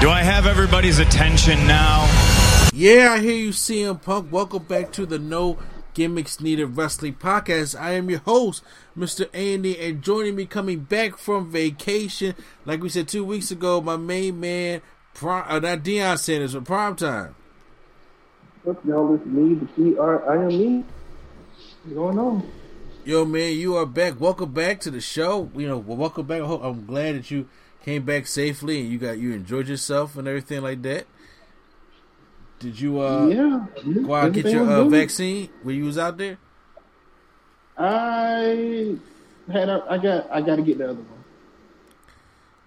Do I have everybody's attention now? Yeah, I hear you, CM Punk. Welcome back to the No Gimmicks Needed Wrestling Podcast. I am your host, Mr. Andy, and joining me coming back from vacation, like we said two weeks ago, my main man, Prime, uh, not Deion Sanders, but Prime Time. What y'all is me, the P R I am me. What's going on? Yo, man, you are back. Welcome back to the show. You know, welcome back. I'm glad that you came back safely and you got you enjoyed yourself and everything like that. Did you uh yeah. go out and get your uh, vaccine when you was out there? I had a, I got I got to get the other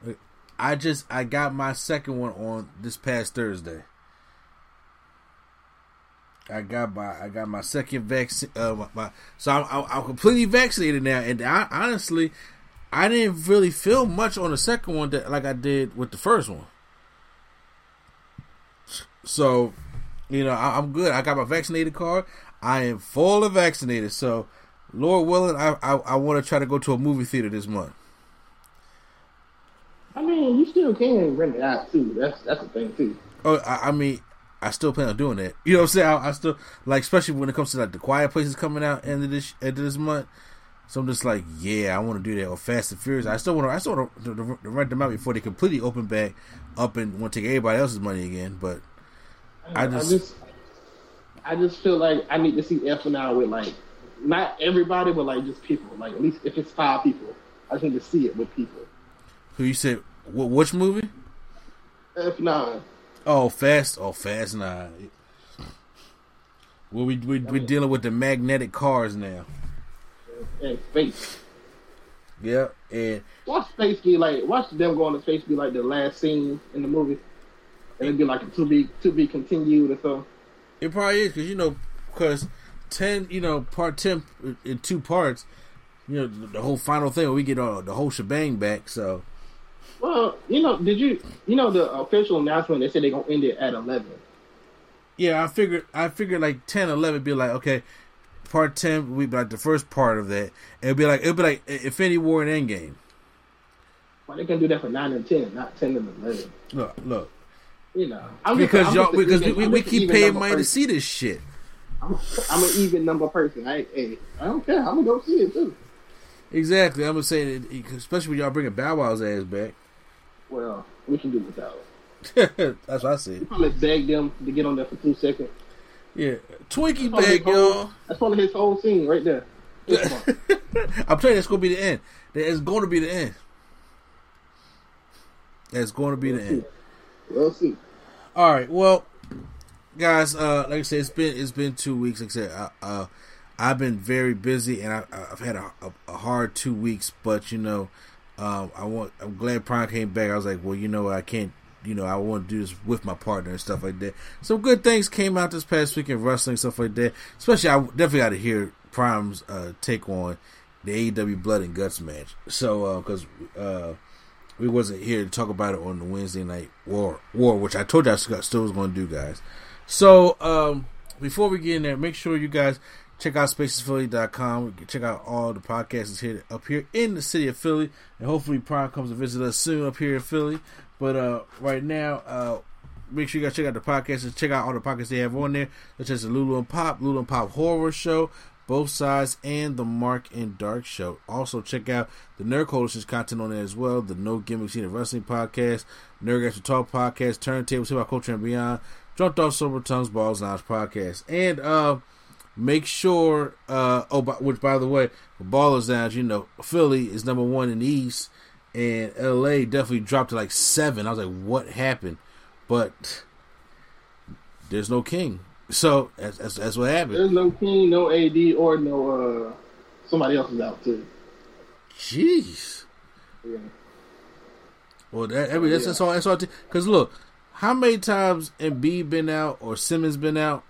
one. I just I got my second one on this past Thursday. I got my I got my second vaccine. Uh, my, my, so I'm, I'm I'm completely vaccinated now, and I, honestly, I didn't really feel much on the second one that like I did with the first one. So, you know, I, I'm good. I got my vaccinated card. I am fully vaccinated. So, Lord willing, I I, I want to try to go to a movie theater this month. I mean, you still can rent it out too. That's that's the thing too. Oh, I, I mean, I still plan on doing that. You know what I'm saying? I, I still like, especially when it comes to like the Quiet Places coming out end of this end of this month. So I'm just like, yeah, I want to do that. Or Fast and Furious. I still want to. I still want to, to, to rent them out before they completely open back up and want to take everybody else's money again. But I just, I just I just feel like I need to see F and I with like not everybody, but like just people. Like at least if it's five people, I just need to see it with people. who you said? Wh- which movie? F nine. Oh, Fast. Oh, Fast Nine. Well, we we we're dealing with the magnetic cars now. and space. Yeah, and Watch space be like watch them go into space be like the last scene in the movie. And it'd be like a to be to be continued or so. It probably is because you know, because ten, you know, part ten in two parts. You know, the, the whole final thing we get all the whole shebang back. So Well, you know, did you you know the official announcement they said they're gonna end it at eleven. yeah, I figured I figured like 10, 11 be like okay, part ten would be like the first part of that. It'd be like it'd be like Infinity War and Endgame. Why they can do that for nine and ten, not ten and eleven. Look, look, You know. I'm just- because I'm y'all just because even- we, we keep paying money to see this shit. I'm, I'm an even number person. I hey, I don't care. I'm gonna go see it too. Exactly, I'm gonna say that, especially when y'all bringing Bow Wow's ass back. Well, we can do without it. That's what I said. You probably beg them to get on there for two seconds. Yeah, Twinkie bag, y'all. That's probably his whole scene right there. I'm telling you, that's gonna be the end. It's going to be the end. It's going to be the end. We'll see. All right, well, guys, uh, like I said, it's been it's been two weeks. Like I said, uh, uh, I've been very busy, and I, I've had a, a, a hard two weeks. But you know, um, I want. I'm glad Prime came back. I was like, well, you know, I can't. You know, I want to do this with my partner and stuff like that. Some good things came out this past week in wrestling stuff like that. Especially, I definitely got to hear Prime's uh, take on the AEW Blood and Guts match. So, because uh, we wasn't here to talk about it on the Wednesday night war, war which I told you I still was going to do, guys. So, um, before we get in there, make sure you guys check out spacesphilly.com. Check out all the podcasts here up here in the city of Philly, and hopefully Prime comes to visit us soon up here in Philly. But uh, right now, uh, make sure you guys check out the podcast and check out all the podcasts they have on there, such as the Lulu and Pop, Lulu and Pop Horror Show, Both Sides, and the Mark and Dark Show. Also, check out the Nerd Coalition's content on there as well, the No Gimmicks Scene Wrestling Podcast, Nerd Talk Podcast, Turntables, Hip Hop Culture and Beyond, Jumped Off Sober Tongues, Balls Lounge Podcast. And, uh, make sure, uh, oh, by, which by the way, Ballers Lounge, you know, Philly is number one in the East, and LA definitely dropped to like seven. I was like, what happened? But there's no king. So that's, that's, that's what happened. There's no king, no AD, or no uh somebody else is out too. Jeez. Yeah. Well, that, I mean, that's, Yeah. that's all. That's all. Because look, how many times Embiid been out or Simmons been out,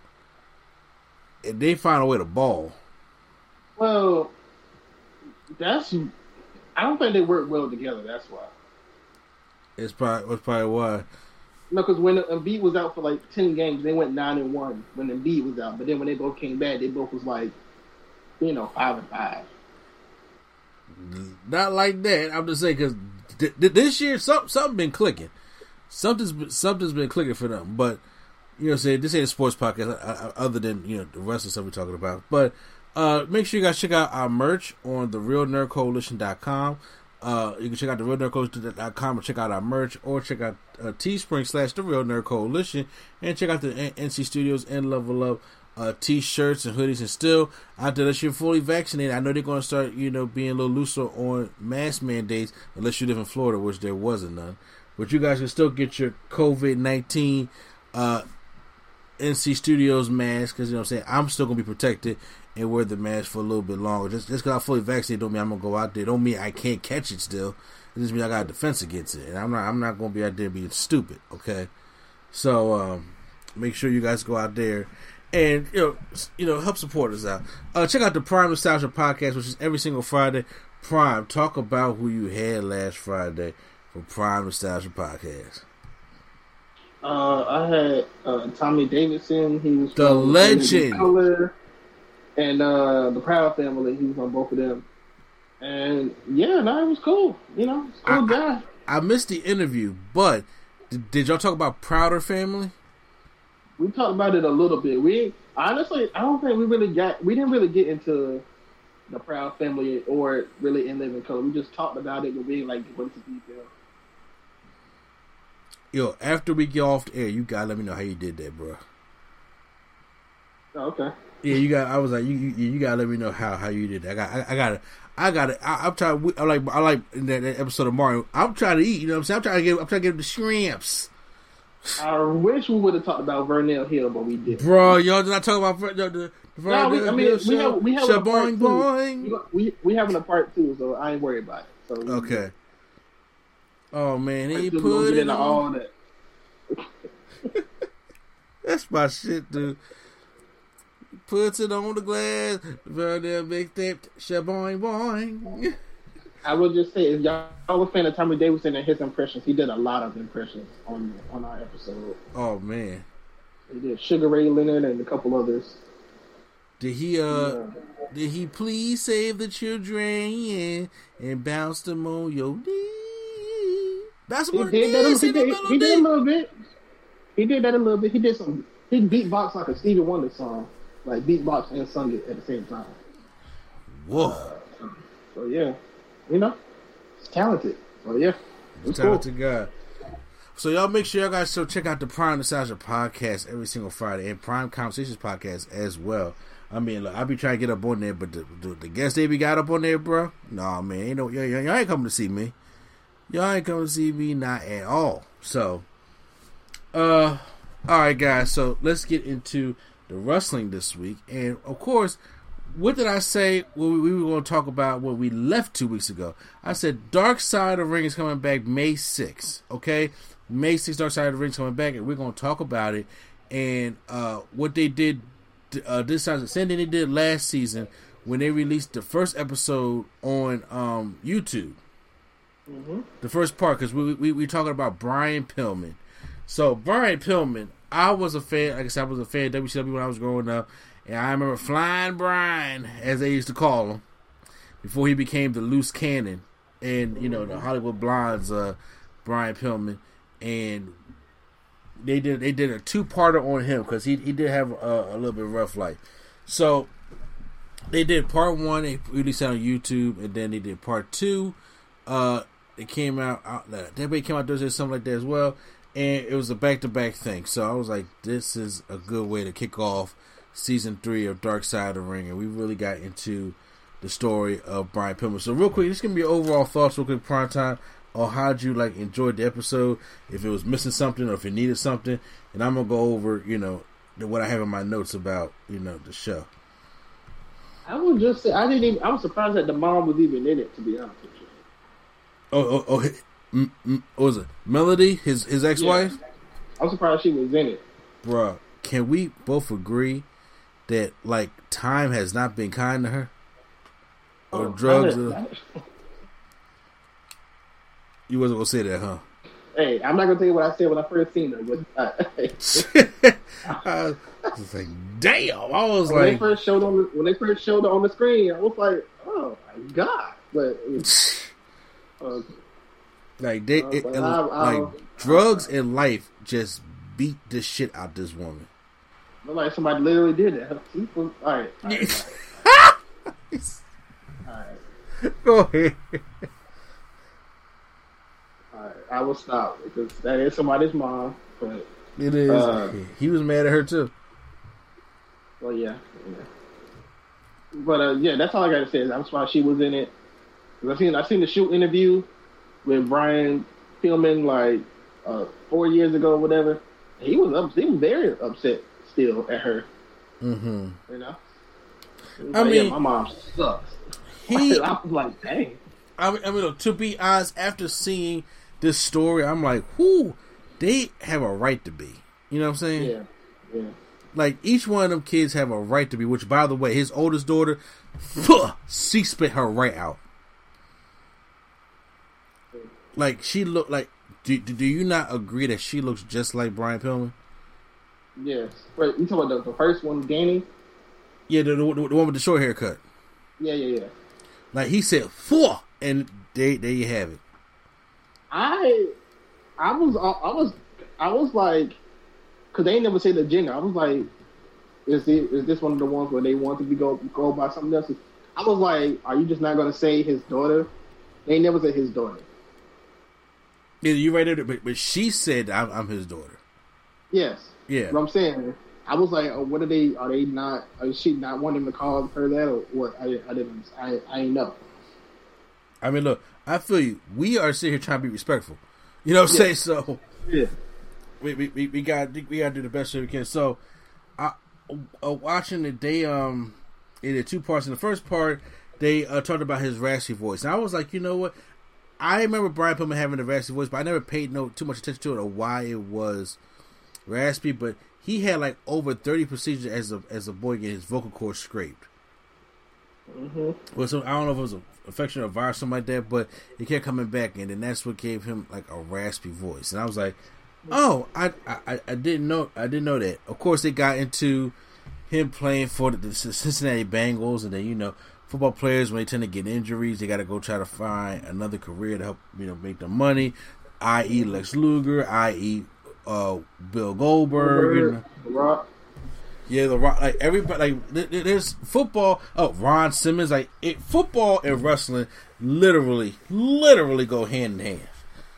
and they find a way to ball. Well, that's. I don't think they work well together. That's why. It's probably that's probably why. No, because when Embiid was out for like ten games, they went nine and one when Embiid was out. But then when they both came back, they both was like, you know, five and five. Not like that. I'm just saying because th- th- this year something something been clicking. Something's been, something's been clicking for them. But you know, say this ain't a sports podcast uh, uh, other than you know the rest of stuff we're talking about. But uh, make sure you guys check out our merch on the real realnerdcoalition.com. Uh, you can check out the realnerdcoalition.com and check out our merch, or check out uh, Teespring slash the Real Nerd Coalition, and check out the NC Studios and Level Up uh, t-shirts and hoodies. And still, out there, unless you're fully vaccinated, I know they're going to start, you know, being a little looser on mask mandates, unless you live in Florida, which there wasn't none. But you guys can still get your COVID nineteen uh, NC Studios mask because you know what I'm saying. I'm still gonna be protected and wear the mask for a little bit longer. Just just because I'm fully vaccinated don't mean I'm gonna go out there. Don't mean I can't catch it still. It just means I got a defense against it, and I'm not I'm not gonna be out there being stupid. Okay, so um, make sure you guys go out there and you know you know help support us out. Uh, check out the Prime Nostalgia podcast, which is every single Friday. Prime, talk about who you had last Friday for Prime Nostalgia podcast. Uh, I had uh, Tommy Davidson. He was The legend. Color, and uh, the Proud Family. He was on both of them. And yeah, no, it was cool. You know, cool guy. I missed the interview, but did, did y'all talk about Prouder Family? We talked about it a little bit. We honestly, I don't think we really got. We didn't really get into the Proud Family or really in Living Color. We just talked about it, but we didn't like go into detail. Yo, after we get off the air, you gotta let me know how you did that, bro. Oh, okay. Yeah, you got. I was like, you, you, you gotta let me know how how you did that. I got, I, I got it. I got it. I, I'm trying. I like, I like in that, that episode of Mario. I'm trying to eat. You know what I'm saying? I'm trying to get. I'm trying to get the shrimps, I wish we would have talked about Vernell Hill, but we didn't. bro. Y'all did not talk about the, the, the No, we, I mean, we have we have a part boing two. boing. We, we we having a part two, so I ain't worried about it. So we- Okay. Oh man, he put it all that. That's my shit, dude. Puts it on the glass, very big step, shaboing boing. I will just say, if y'all a fan of Tommy Davidson and his impressions, he did a lot of impressions on on our episode. Oh man, He did Sugar Ray Leonard and a couple others. did he uh, did he please save the children and bounce them on your knee? That's He what did it that. is. He in did, he did a little bit. He did that a little bit. He did some. He beatbox like a Stevie Wonder song, like beatbox and sung it at the same time. Whoa, uh, So yeah, you know, he's talented. So yeah, it's cool. talented guy. So y'all make sure y'all guys still check out the Prime Nostalgia podcast every single Friday and Prime Conversations podcast as well. I mean, look, I be trying to get up on there, but the, the, the guests they be got up on there, bro. Nah, man, ain't no y'all, y'all y'all ain't coming to see me. Y'all ain't to see me, not at all. So, uh, all right, guys. So let's get into the wrestling this week, and of course, what did I say? Well, we, we were going to talk about what we left two weeks ago. I said Dark Side of the Ring is coming back May 6th. Okay, May 6th, Dark Side of the Ring is coming back, and we're going to talk about it and uh, what they did uh, this time. Same thing they did last season when they released the first episode on um, YouTube. The first part because we, we we talking about Brian Pillman. So Brian Pillman, I was a fan. Like I said, I was a fan of WCW when I was growing up, and I remember Flying Brian, as they used to call him, before he became the loose cannon, and you know the Hollywood Blondes, uh, Brian Pillman, and they did they did a two parter on him because he he did have a, a, little bit rough life. So they did part one. They released on YouTube, and then they did part two. Uh, it came out. out uh, everybody came out Thursday, something like that as well. And it was a back to back thing. So I was like, this is a good way to kick off season three of Dark Side of the Ring, and we really got into the story of Brian Pillman. So real quick, this gonna be your overall thoughts, real quick, prime time or how'd you like enjoy the episode? If it was missing something or if it needed something, and I'm gonna go over, you know, what I have in my notes about, you know, the show. I was just say I didn't even. I was surprised that the mom was even in it. To be honest. Oh, oh, oh m- m- what was it? Melody, his his ex wife. Yeah. I'm surprised she was in it. Bruh, can we both agree that like time has not been kind to her? Or oh, drugs? You wasn't gonna say that, huh? Hey, I'm not gonna tell you what I said when I first seen her. But uh, I was like, damn! I was when like, they first showed on the, when they first showed her on the screen, I was like, oh my god! But uh, like they, it, it, I, I, like drugs and life just beat the shit out this woman. Like somebody literally did that. All right. All right. all right. Go ahead. I will stop because that is somebody's mom. But it is. Uh, he was mad at her too. Well, yeah. yeah. But uh, yeah, that's all I got to say. Is I'm surprised she was in it. I seen I seen the shoot interview with Brian Pillman like uh, four years ago, or whatever. He was up. He was very upset still at her. Mm-hmm. You know. I like, mean, yeah, my mom sucks. He, I was like, dang. I mean, I mean, to be honest, after seeing this story, I'm like, whoo, they have a right to be. You know what I'm saying? Yeah. Yeah. Like each one of them kids have a right to be. Which, by the way, his oldest daughter, she spit her right out. Like she looked like. Do, do you not agree that she looks just like Brian Pillman? Yes. Wait, you talking about the, the first one, Danny? Yeah, the, the, the, one with the short haircut. Yeah, yeah, yeah. Like he said, four, and they, there you have it. I I was I was I was like, cause they never say the gender. I was like, is it is this one of the ones where they want to be go go by something else? I was like, are you just not gonna say his daughter? They never said his daughter. Yeah, you right there, but, but she said I'm, I'm his daughter. Yes. Yeah. But I'm saying, I was like, oh, what are they? Are they not? Is she not wanting to call her that, or what? I, I didn't. I I know. I mean, look, I feel you. We are sitting here trying to be respectful. You know what I'm yeah. saying? So yeah, we we we got we got to do the best we can. So, I uh, watching it, they um in the two parts. In the first part, they uh, talked about his raspy voice, and I was like, you know what? I remember Brian Pillman having a raspy voice, but I never paid no too much attention to it or why it was raspy. But he had like over thirty procedures as a as a boy getting his vocal cords scraped. Mm-hmm. Well, so I don't know if it was an infection or virus, or something like that, but it kept coming back, and then that's what gave him like a raspy voice. And I was like, oh, I, I, I didn't know, I didn't know that. Of course, they got into him playing for the Cincinnati Bengals, and then you know, football players when they tend to get injuries, they got to go try to find another career to help you know make them money, i.e. Lex Luger, i.e. Uh, Bill Goldberg, you know. Yeah, the Rock, like everybody like there's football. Oh, Ron Simmons, like it, football and wrestling, literally, literally go hand in hand.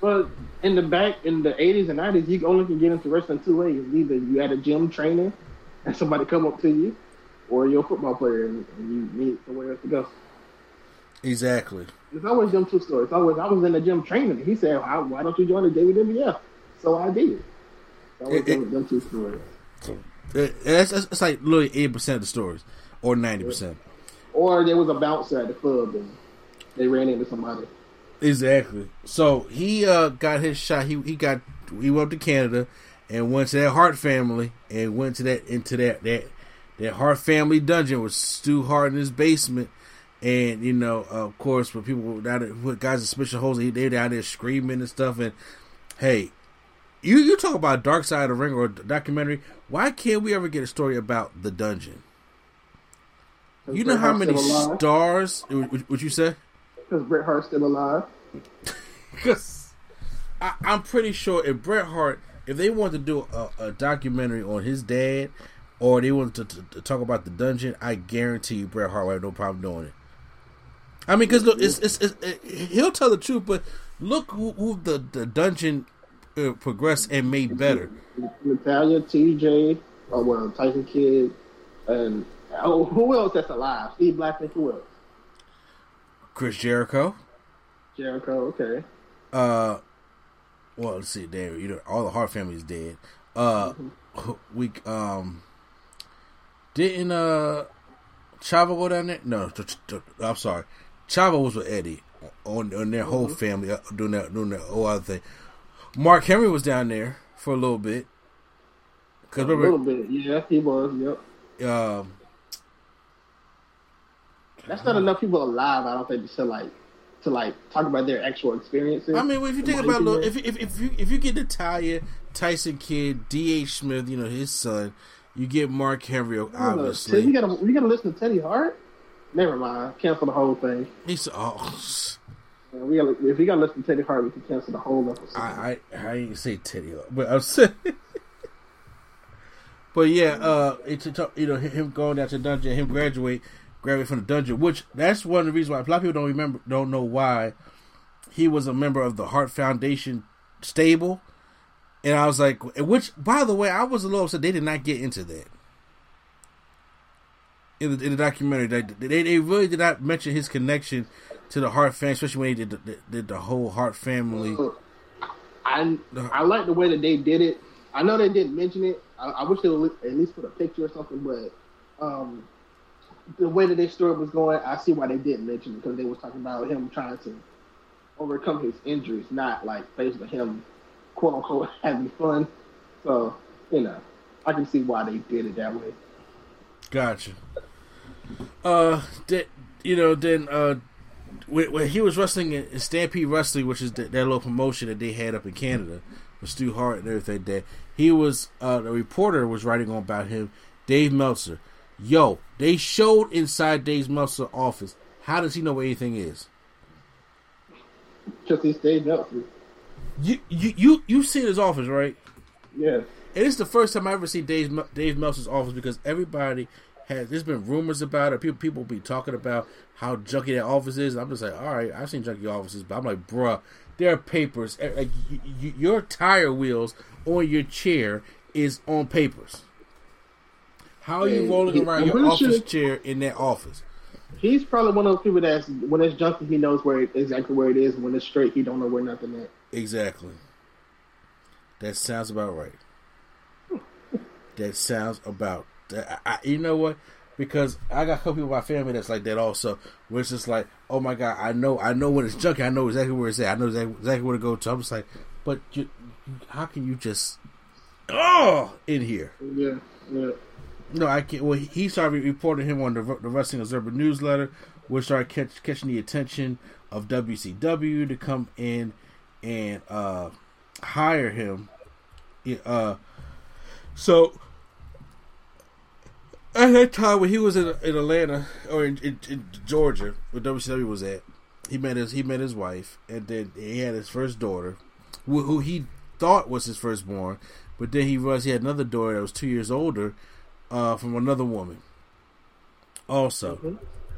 Well, in the back in the eighties and nineties, you only can get into wrestling two ways: either you at a gym training and somebody come up to you, or you're a football player and, and you need somewhere else to go. Exactly. It's always them two stories. It's always I was in the gym training. He said, "Why don't you join the WWF?" So I did. It's always it, them, them two stories. It's, it's like literally eighty percent of the stories, or ninety percent. Or there was a bouncer at the club and they ran into somebody. Exactly. So he uh, got his shot. He he got he went up to Canada and went to that Hart family and went to that into that that that Hart family dungeon with Stu Hart in his basement. And you know, of course, when people down there, with guys in special holes, they down there screaming and stuff. And hey, you you talk about Dark Side of the Ring or documentary. Why can't we ever get a story about the dungeon? You know how many stars? Would you say? Because Bret Hart's still alive. Because I'm pretty sure if Bret Hart if they wanted to do a, a documentary on his dad, or they want to, to, to, talk about the dungeon, I guarantee you Bret Hart would have no problem doing it. I mean, because look, it's, it's, it's, it, he'll tell the truth, but look who, who the the dungeon uh, progressed and made better. Natalya, TJ, oh well, Tyson Kidd, and oh, who else that's alive? Steve Blackman. Who else? Chris Jericho. Jericho. Okay. Uh, well, let's see. There, you know, all the Hart family is dead. Uh, mm-hmm. we um didn't uh Chavo go down there? No, I'm sorry. Chavo was with Eddie on on their whole mm-hmm. family uh, doing that doing that whole other thing. Mark Henry was down there for a little bit. Cause a little bit, yeah, he was. Yep. Um, that's not enough people alive. I don't think to like to like talk about their actual experiences. I mean, well, if you think about look, if if if you if you get Natalya, Tyson Kidd, D. H. Smith, you know his son, you get Mark Henry, obviously. You gotta you gotta listen to Teddy Hart. Never mind, cancel the whole thing. He's oh. We gotta, if you gotta listen to Teddy Hart, we can cancel the whole episode. I I, I didn't say Teddy Hart, but I was saying. but yeah, uh, it's a, you know him going down to the dungeon, him graduate graduate from the dungeon, which that's one of the reasons why a lot of people don't remember, don't know why he was a member of the Hart Foundation stable. And I was like, which, by the way, I was a little upset they did not get into that in the, in the documentary. They, they, they really did not mention his connection to the Hart family, especially when he did the, did the whole Hart family. I I like the way that they did it. I know they didn't mention it. I, I wish they would at least put a picture or something, but um, the way that their story was going, I see why they didn't mention it because they was talking about him trying to overcome his injuries, not like basically him, quote unquote, having fun. So you know, I can see why they did it that way. Gotcha. Uh, that you know, then uh, when, when, he was wrestling in Stampede Wrestling, which is that little promotion that they had up in Canada with Stu Hart and everything, that he was uh, the reporter was writing on about him, Dave Meltzer. Yo, they showed inside Dave Meltzer's office. How does he know where anything is? Because he's Dave Meltzer. You you you you seen his office, right? Yeah. And it's the first time I ever see Dave Dave Meltzer's office because everybody has. There's been rumors about it. People people be talking about how junky that office is. I'm just like, all right, I've seen junky offices, but I'm like, bruh, there are papers. Eh, like your tire wheels on your chair is on papers. How are you rolling he, around your office sure chair in that office? He's probably one of those people that's when it's junky, he knows where it, exactly where it is. When it's straight, he don't know where nothing is. Exactly. That sounds about right. that sounds about. That. I, you know what? Because I got a couple people in my family that's like that also. Where it's just like, oh my god, I know, I know when it's junky. I know exactly where it's at. I know exactly, exactly where to go to. I'm just like, but you, how can you just oh in here? Yeah, yeah. No, I can't. Well, he started reporting him on the, the Wrestling Observer newsletter, which started catch, catching the attention of WCW to come in and uh, hire him. Uh, so at that time when he was in, in Atlanta or in, in, in, Georgia, where WCW was at, he met his he met his wife, and then he had his first daughter, who, who he thought was his firstborn, but then he realized he had another daughter that was two years older uh, from another woman. Also, mm-hmm.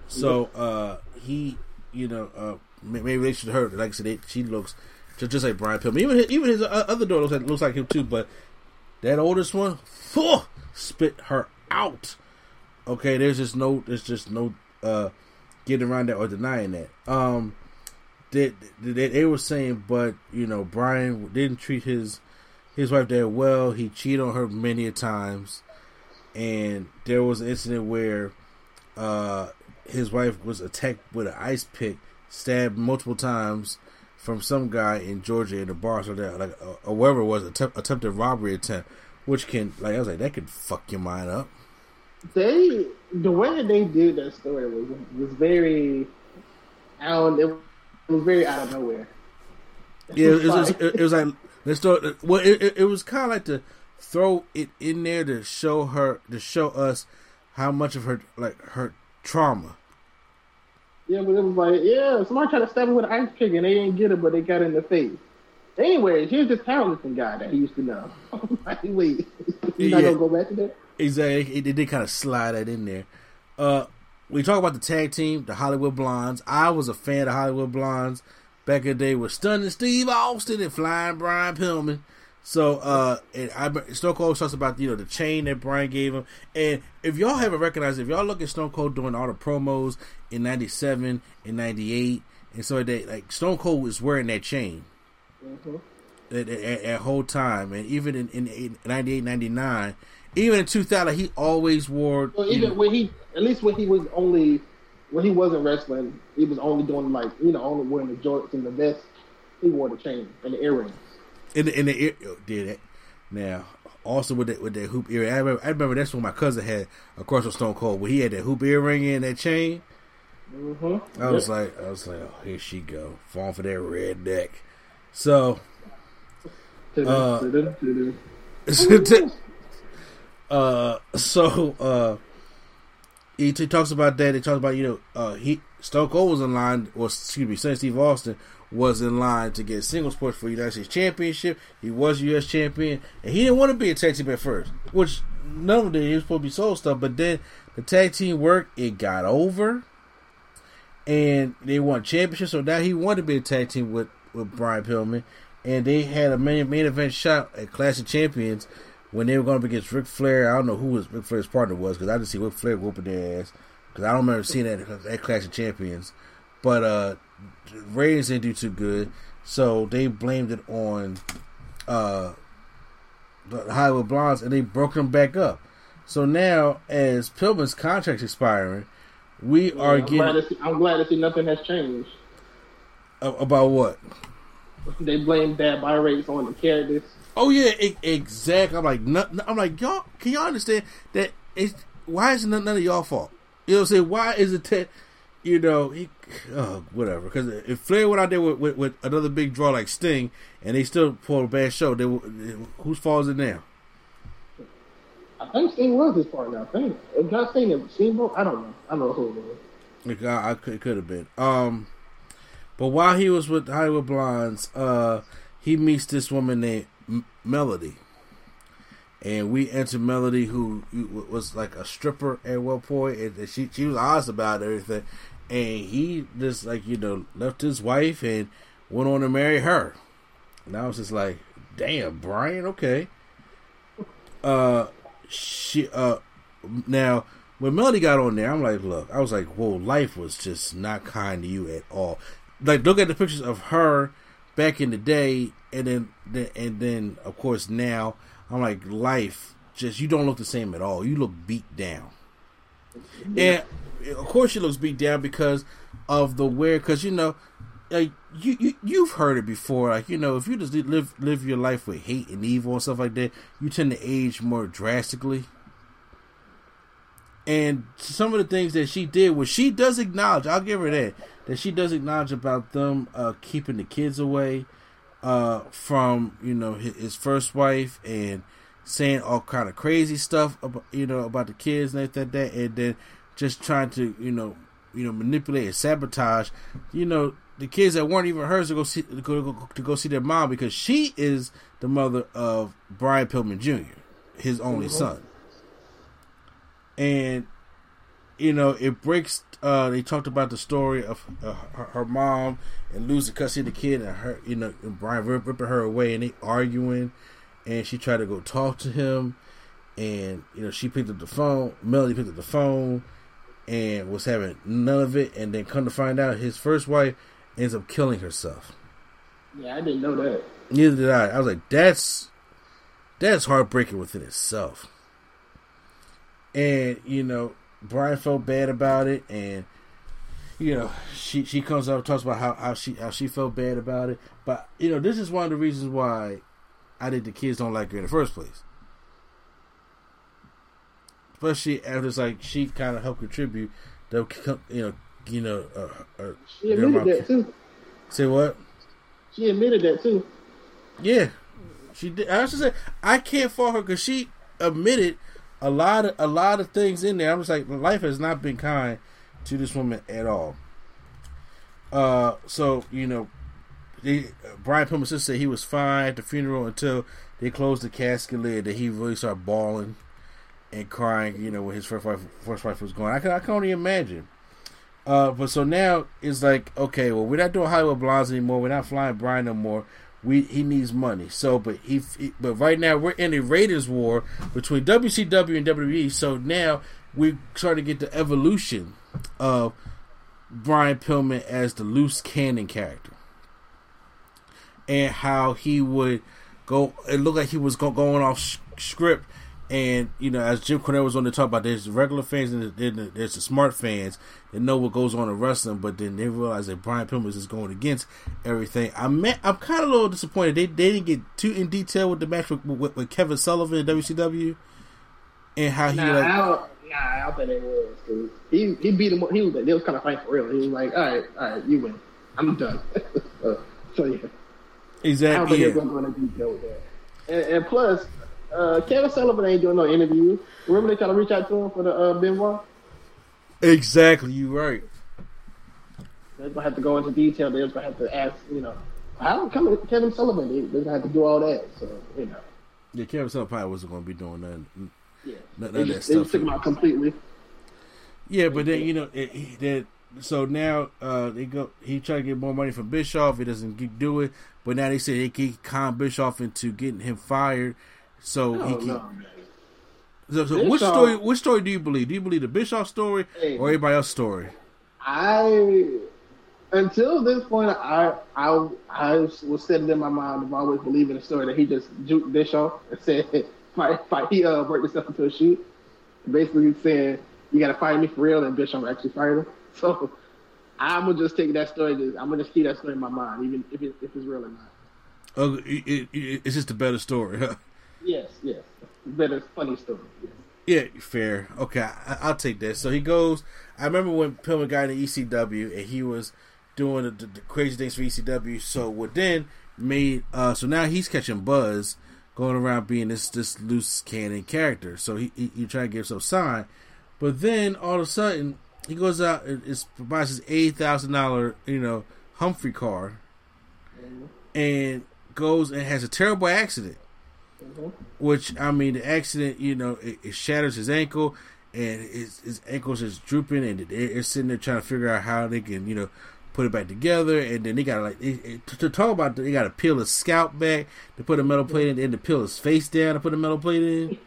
so uh, he, you know, uh, maybe they should hurt. Like I said, they, she looks just, just like Brian Pillman. Even his, even his other daughter looks like, looks like him too. But that oldest one, spit her out. Okay, there's just no, there's just no uh, getting around that or denying that. Um, they, they, they were saying, but you know, Brian didn't treat his his wife that well. He cheated on her many a times and there was an incident where uh, his wife was attacked with an ice pick, stabbed multiple times from some guy in Georgia in a bar, so that like uh, or wherever it was, attempt, attempted robbery attempt, which can like I was like that could fuck your mind up. They the way that they did that story was was very out. It was very out of nowhere. Yeah, it was, it was, it was like let's start. Well, it, it, it was kind of like to throw it in there to show her to show us how much of her like her trauma. Yeah, but it was like, yeah, somebody tried to stab him with an ice pick and they didn't get it, but they got it in the face. Anyways, here's this powerlifting guy that he used to know. like, wait, he's not gonna go back to that? Exactly. They did kind of slide that in there. Uh, we talk about the tag team, the Hollywood Blondes. I was a fan of Hollywood Blondes back in the day with Stunning Steve Austin and Flying Brian Pillman. So, uh, and I Stone Cold talks about you know the chain that Brian gave him, and if y'all haven't recognized, if y'all look at Stone Cold doing all the promos in '97 and '98, and so that like Stone Cold was wearing that chain at, at, at whole time, and even in, in, in 98, 99, even in 2000, he always wore. Well, you even know, when he, at least when he was only, when he wasn't wrestling, he was only doing like, you know, only wearing the jorts and the vest. He wore the chain and the earrings. In the in the ear, oh, did it now. Also with that with that hoop earring, I remember, I remember that's when my cousin had a course with Stone Cold, where he had that hoop earring and that chain. Mm-hmm. I was like, I was like, oh, here she go, falling for that red neck. So, Uh, uh, so uh, he, he talks about that. He talks about you know, uh, he Stone Cold was in line, or excuse me, Steve Austin was in line to get singles push for United States Championship. He was U.S. champion, and he didn't want to be a tag team at first, which none of them. He was supposed to be soul stuff, but then the tag team worked. It got over, and they won championship. So now he wanted to be a tag team with with Brian Pillman, and they had a main main event shot at Clash of Champions when they were going up against Ric Flair. I don't know who was Ric Flair's partner was because I didn't see Ric Flair whooping their ass because I don't remember seeing that at Clash of Champions. But uh, ratings didn't do too good, so they blamed it on uh, the Hollywood Blondes, and they broke them back up. So now, as Pillman's contract's expiring, we are I'm, getting to see, I'm glad to see nothing has changed. about what? They blame bad buy rates on the characters. Oh yeah, e- exactly. I'm like, no, I'm like, y'all, can y'all understand that? It's why is it none, none of y'all fault? You know, what I'm saying why is it that? You know, he, oh, whatever. Because if Flair went out there with, with, with another big draw like Sting, and they still pulled a bad show, they, whose fault is it now? I think Sting was his partner. I think. If not Sting and Steamboat, I don't know. I don't know who it was. I, I could, it could have been. Um, but while he was with Hollywood Blondes, uh, he meets this woman named M- Melody, and we enter Melody, who was like a stripper at one point, and and she she was honest about everything, and he just like you know left his wife and went on to marry her. And I was just like, damn, Brian, okay. Uh, she uh now when Melody got on there, I'm like, look, I was like, whoa, life was just not kind to you at all. Like, look at the pictures of her back in the day, and then, and then of course now, I'm like, life just you don't look the same at all. You look beat down, and of course she looks beat down because of the wear. Because you know, like you, you you've heard it before. Like you know, if you just live live your life with hate and evil and stuff like that, you tend to age more drastically. And some of the things that she did, which she does acknowledge, I'll give her that, that she does acknowledge about them uh, keeping the kids away uh, from you know his, his first wife and saying all kind of crazy stuff about you know about the kids and like that, and then just trying to you know you know manipulate and sabotage you know the kids that weren't even hers to go see to go, to go see their mom because she is the mother of Brian Pillman Jr., his only son and you know it breaks uh they talked about the story of uh, her, her mom and losing custody of the kid and her you know and brian rip, ripping her away and they arguing and she tried to go talk to him and you know she picked up the phone melody picked up the phone and was having none of it and then come to find out his first wife ends up killing herself Yeah, I didn't know that. Neither did I. I was like, that's that's heartbreaking within itself. And you know, Brian felt bad about it, and you know, she she comes up and talks about how, how she how she felt bad about it. But you know, this is one of the reasons why I think the kids don't like her in the first place. Especially after it's like she kind of helped contribute. The you know you know uh, uh, She admitted that too. Say what? She admitted that too. Yeah, she did. I just say I can't fault her because she admitted a lot of a lot of things in there. I'm just like, life has not been kind to this woman at all. Uh, so you know, they, Brian sister said he was fine at the funeral until they closed the casket lid. That he really started bawling and crying. You know, when his first wife first wife was gone. I can I can only imagine. Uh, but so now it's like okay, well we're not doing Hollywood Blondes anymore. We're not flying Brian no more. We he needs money. So, but he, he but right now we're in a Raiders war between WCW and WWE. So now we start to get the evolution of Brian Pillman as the loose cannon character, and how he would go. It looked like he was go, going off script and you know, as Jim Cornette was on the talk about, there's regular fans and there's the smart fans that know what goes on in wrestling, but then they realize that Brian Pillman is going against everything. I'm I'm kind of a little disappointed they they didn't get too in detail with the match with, with, with Kevin Sullivan in WCW and how he nah, like. I don't, nah, I think they was. Cause he he beat him. He was they was kind of fighting for real. He was like, all right, all right, you win. I'm done. so yeah, exactly. I don't think yeah. they're going to detail with that. And, and plus, uh, Kevin Sullivan ain't doing no interview. Remember they trying to reach out to him for the uh, Benoit? Exactly, you right. They're gonna have to go into detail. They're gonna have to ask, you know, how come Kevin Sullivan? They, they're gonna have to do all that. So you know. Yeah, Kevin Sullivan probably wasn't gonna be doing nothing. Yeah, none, they of just, that they stuff. just took him out completely. Yeah, but then you know it, that so now uh, they go. He tried to get more money from Bischoff. He doesn't do it. But now they say they can con Bischoff into getting him fired. So No, he can. no. So, so which story? Which story do you believe? Do you believe the Bischoff story Hey. or everybody else's story? I until this point, I I I was setting in my mind of always believing the story that he just juked Bischoff and said, "Fight, fight." He uh worked himself into a shoot, basically saying, "You got to fire me for real," and Bischoff actually fired him. So I'm gonna just take that story. I'm gonna just keep that story in my mind, even if it, if it's real or not. Oh, it, it, it- it's just a better story. Huh? Yes, yes, better funny story. Yes. Yeah, fair. Okay, I, I'll take that. So he goes. I remember when Pillman got in ECW and he was doing the, the, the crazy things for ECW. So what then made uh so now he's catching buzz, going around being this this loose cannon character. So he he, he trying to get himself sign, but then all of a sudden he goes out and is, buys his eight thousand dollar you know Humvee car, and goes and has a terrible accident Mm-hmm. which I mean, the accident, you know, it, it shatters his ankle, and his, his ankle's just drooping, and they're, sitting there trying to figure out how they can, you know, put it back together, and then they got like it, it, to, to talk about, they got to peel his scalp back to put a metal plate in, and to peel his face down to put a metal plate in.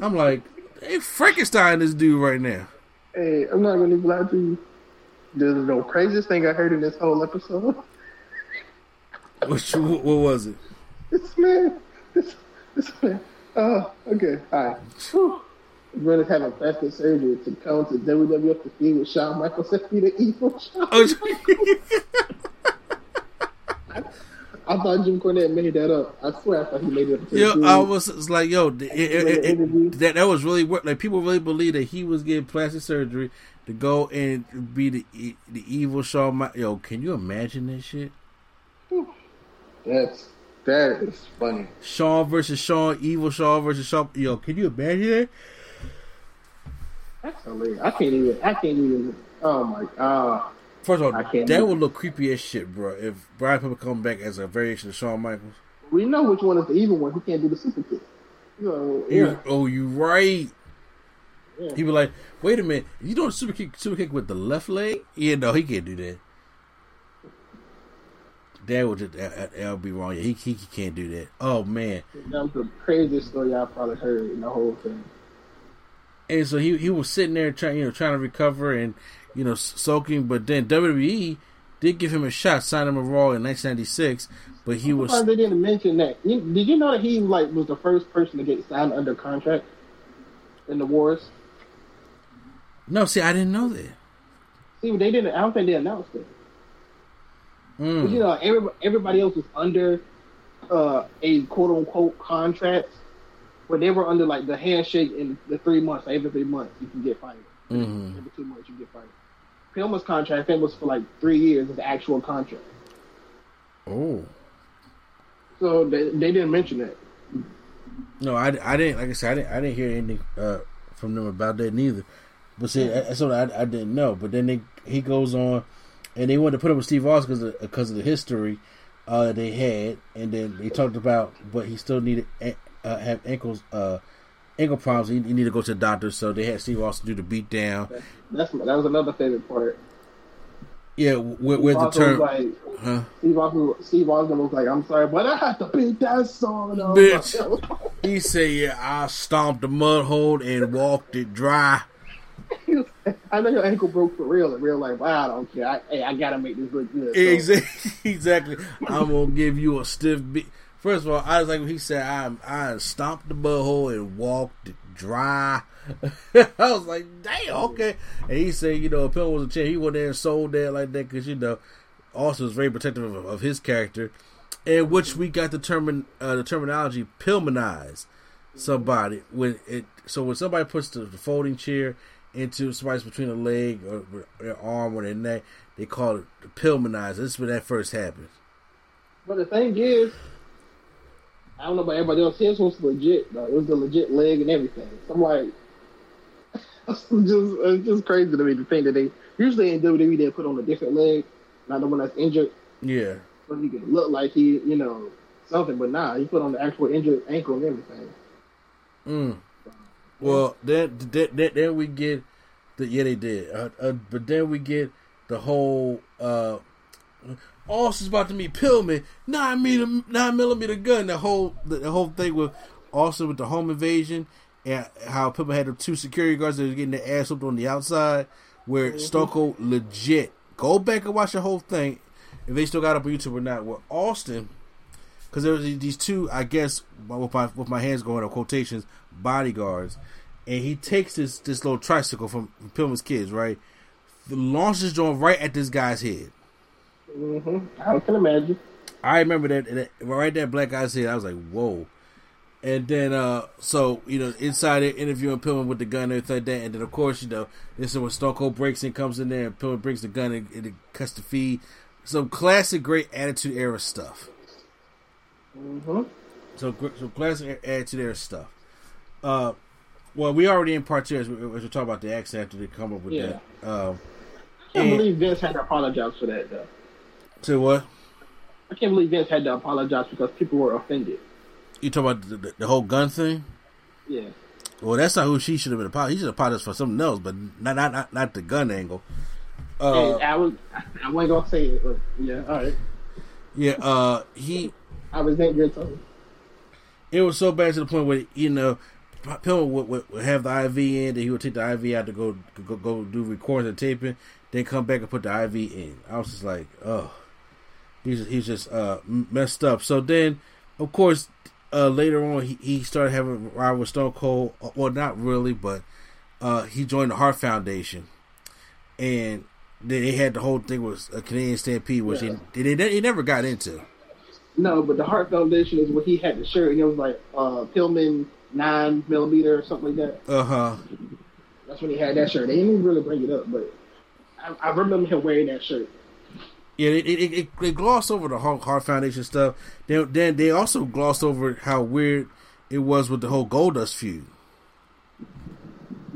I'm like, they Frankenstein this dude right now. Hey, I'm not gonna lie to you. This is the craziest thing I heard in this whole episode. Which what was it? This man, Oh, okay, all right. Whew. Is having plastic surgery to come to WWF to feud with Shawn Michaels and be the evil Shawn. Oh, I thought Jim Cornette made that up. I swear, I thought he made it up. Yo, I was, was like, yo, it, it, it, that that was really work. Like people really believe that he was getting plastic surgery to go and be the the evil Shawn. Mi- Yo, can you imagine this shit? That's that is funny. Shawn versus Shawn, evil Shawn versus Shawn. Yo, can you imagine that? That's hilarious. I can't even. I can't even. Oh my god. First of all, that do would look creepy as shit, bro. If Brian Pillman come back as a variation of Shawn Michaels. We know which one is the evil one. He can't do the super kick. So, yeah. You, oh, you right. Yeah. He be like, wait a minute, you doing a super kick, super kick with the left leg? Yeah, no, he can't do that. That would just, that, that would be wrong. Yeah, he, he he can't do that. Oh man. That was the craziest story I've probably heard in the whole thing. And so he he was sitting there trying you know trying to recover and you know soaking, but then WWE did give him a shot, signed him a Raw in 1996, but he was Surprised they didn't mention that. Did you know that he like was the first person to get signed under contract in the wars? no. See, I didn't know that. See, they didn't. I don't think they announced it. Mm. 'Cause, you know, everybody, everybody else was under uh, a quote unquote contract, but they were under like the handshake in the three months. Like, every three months, you can get fired. Mhm. Every two months, you get fired. Pillman's contract, I think, was for like three years. The actual contract. Oh So they, they didn't mention that. no, I, I didn't. Like I said, I didn't I didn't hear anything uh, from them about that neither. But see, that's what I, I didn't know. But then they, he goes on, and they wanted to put up with Steve Austin because of, because of the history uh, they had, and then they talked about, but he still needed uh, have ankles uh, ankle problems. He, he needed to go to the doctor, so they had Steve Austin do the beat down. That's that was another favorite part. Yeah, where, where the term. Like, huh? Steve Austin, Steve Austin was like, "I'm sorry, but I have to beat that song." Bitch, he said, "Yeah, I stomped the mud hole and walked it dry." I know your ankle broke for real in real life. I don't care. I, hey, I gotta make this look good. So. Exactly. exactly. I'm gonna give you a stiff beat. First of all, I was like he said I I stomped the butthole and walked dry. I was like, damn, okay. And he said, you know, if Pill was a chair, he went there and sold that like that because you know, Austin was very protective of, of, his character, in which we got the term uh, the terminology pillmanize somebody when it. So when somebody puts the folding chair into somebody's between a leg or their arm or their neck, they call it the pillmanizer. This is when that first happened. But the thing is, I don't know about everybody else. His was legit though. It was the legit leg and everything. So I'm like, it's just it's just crazy to me to think that they usually in WWE they put on a different leg, not the one that's injured. Yeah. So he can look like he, you know, something, but nah, he put on the actual injured ankle and everything. Mm. Well, then, then, then we get the yeah they did, uh, uh, but then we get the whole uh, Austin's about to meet Pillman, nine millimeter nine millimeter gun. The whole the, the, whole thing with Austin with the home invasion and how Pillman had the two security guards that was getting their ass whooped on the outside. Where mm-hmm. Cold legit go back and watch the whole thing if they still got up on YouTube or not. Where Austin, because there was these two, I guess, with my with my hands going up quotations, bodyguards, and he takes this this little tricycle from, from Pillman's kids, right? Launches joint right at this guy's head. Mm-hmm. I can imagine. I remember that, that right there, black guy's head. I was like, whoa. And then, uh, so you know, inside it, interviewing Pillman with the gun and everything like that. And then, of course, you know, this is when Stone Cold breaks in, comes in there, and Pillman brings the gun and, and it cuts the feed. Some classic, great attitude era stuff. Mm-hmm. So, some classic attitude era stuff. Uh, well, we already in part two as we, as we talk about the X after they come up with yeah. that. Um, I can't and, believe Vince had to apologize for that, though. Say what? I can't believe Vince had to apologize because people were offended. You talk about the, the, the whole gun thing? Yeah. Well, that's not who she should have been apologizing. He should have apologize for something else, but not not not, not the gun angle. Uh, hey, I was I wasn't gonna say it, but yeah, all right. Yeah, uh, he. I was that good. It was so bad to the point where you know Pillman would, would, would, have the IV in, then he would take the IV out to go go, go do recording and taping, then come back and put the IV in. I was just like, oh, he's he's just uh, messed up. So then, of course, uh, later on he, he started having a ride with Stone Cold. Uh, well, not really, but uh, he joined the Hart Foundation, and they had the whole thing with a Canadian Stampede, which yeah. he, they, he never got into. No, but the Hart Foundation is what he had shirt, and it was like uh, Pillman nine millimeter or something like that. Uh huh. That's when he had that shirt. They didn't even really bring it up, but I, I remember him wearing that shirt. Yeah, it, it, it, they glossed over the whole Hart Foundation stuff. Then, then they also glossed over how weird it was with the whole Goldust feud.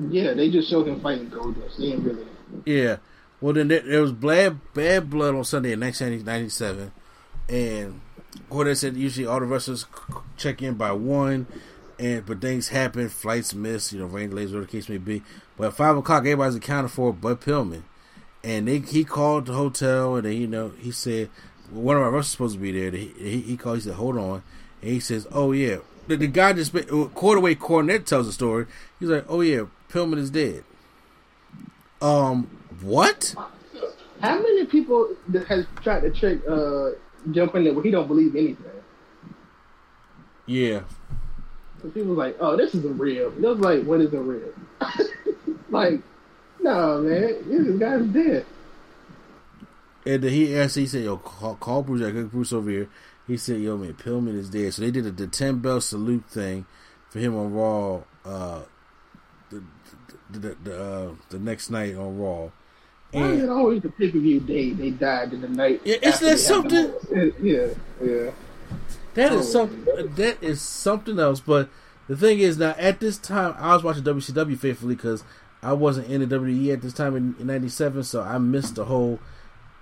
Yeah, they just showed him fighting Goldust. They didn't really. Yeah. Well, then there, there was bad, bad blood on Sunday in 1997, and Gordon said usually all the wrestlers check in by one, and but things happen, flights miss, you know, rain delays, whatever the case may be. But at five o'clock, everybody's accounted for but Pillman, and they, he called the hotel, and they, you know, he said one of our wrestlers supposed to be there. He, he, called, he said, "Hold on," and he says, "Oh yeah." The, the guy just quarterway Cornette tells the story. He's like, "Oh yeah, Pillman is dead." Um, what? How many people has tried to trick uh, jump in there where he don't believe anything? Yeah, so people like, oh, this isn't real. It was like, what isn't real? like, no, man, this guy's dead. And he asked, he said, yo, call, call Bruce, I got Bruce over here. He said, yo, man, Pillman is dead. So they did a, the 10 bell salute thing for him on Raw, uh, the, the, the, the, uh, the next night on Raw. Why is it always the pay per view day they died in the night? Yeah, is that something? Yeah, yeah. That is something. That is something else. But the thing is, now at this time, I was watching WCW faithfully because I wasn't in the WWE at this time in '97, so I missed the whole,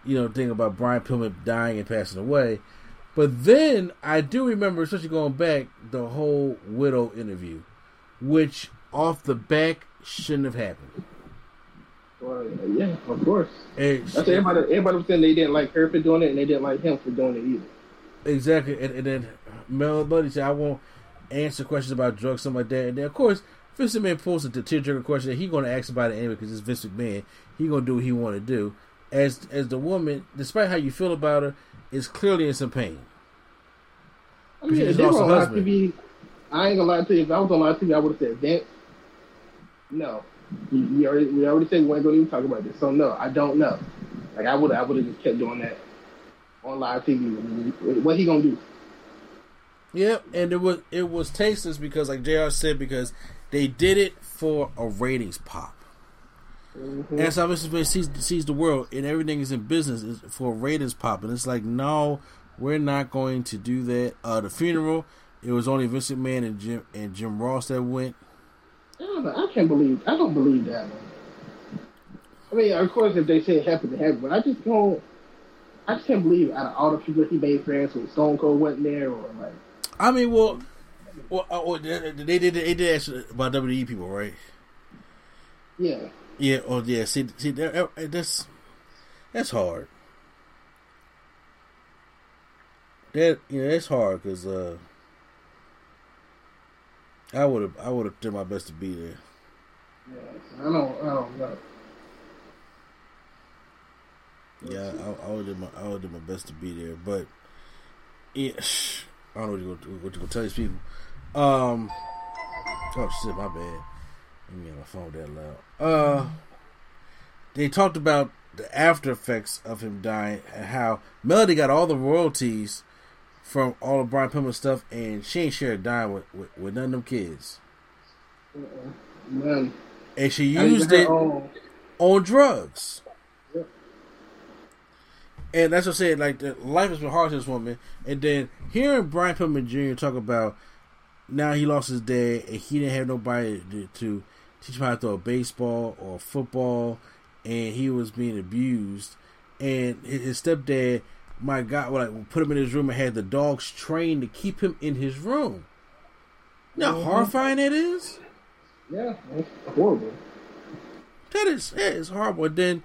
you know, thing about Brian Pillman dying and passing away. But then I do remember, especially going back, the whole widow interview, which off the back shouldn't have happened. Well, yeah, of course. That's everybody. Everybody was saying they didn't like her for doing it, and they didn't like him for doing it either. Exactly, and, and then Melanie said, "I won't answer questions about drugs, something like that." And then, of course, Vince McMahon posted the tearjerker question that he going to ask about it anyway because it's Vince McMahon. He going to do what he want to do. As as the woman, despite how you feel about her, is clearly in some pain. I mean, if just they were on live husband. TV, I ain't gonna lie to you. If I was on live TV, I would have said Vince. No, we, we already we already said we weren't gonna even talk about this. So no, I don't know. Like I would I would have just kept doing that on live TV. What he gonna do? Yep, and it was it was tasteless because, like Jr. said, because they did it for a ratings pop. And that's how Mr. Smith sees sees the world, and everything is in business is for a ratings pop, and it's like, no, we're not going to do that. Uh, the funeral, it was only Vince McMahon and Jim and Jim Ross that went. I don't know. I can't believe. I don't believe that. Man. I mean, of course, if they say it happened, it happened. But I just don't. I just can't believe out of all the people he made friends with, Stone Cold wasn't there, or like. I mean, well, well, uh, well they they did they did ask about WWE people, right? Yeah. Yeah. Oh, yeah. See, see, that's that's hard. That you know, that's hard because uh, I would have I would have done my best to be there. Yeah. I don't. I don't know. Yeah, I, I would do my I would do my best to be there, but yeah, I don't know what you're gonna, what gonna tell these people. Um, oh shit, my bad. Let me get my phone that loud. Uh, they talked about the after effects of him dying and how Melody got all the royalties from all of Brian Pillman's stuff, and she ain't shared a dime with, with, with none of them kids, Man. and she used it on drugs. Yeah. And that's what I said. Like the life has been hard to this woman, and then hearing Brian Pillman Jr. talk about now he lost his dad and he didn't have nobody to, to teach him how to throw a baseball or football, and he was being abused, and his, his stepdad, my God, like put him in his room and had the dogs trained to keep him in his room. You know how Mhm. horrifying that is. Yeah, it's horrible. That is that is horrible. And then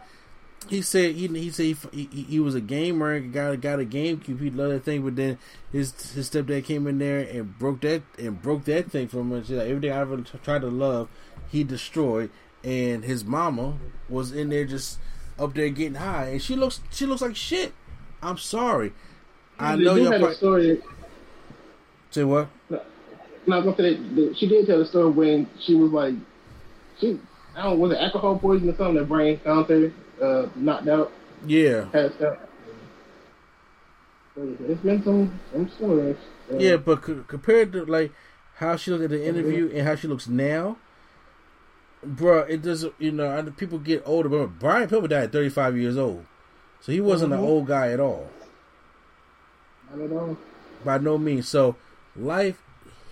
he said he he said he, he, he was a gamer, got got a GameCube. He loved that thing, but then his his stepdad came in there and broke that and broke that thing from him. Like, everything I ever tried to love, he destroyed. And his mama was in there just up there getting high, and she looks she looks like shit. I'm sorry. I know you're had a pro- story. say what? No, I was gonna say that, that she did tell the story when she was like, she I don't know, was it alcohol poisoning or something? That Brian found her uh, knocked out, Yeah, passed out. It's been some some stories. Uh, Yeah, but c- compared to like how she looked at the interview and how she looks now, bruh, it doesn't. You know, I people get older, but Brian Pillman died at 35 years old, so he wasn't Mhm. an old guy at all, I don't know. by no means. So life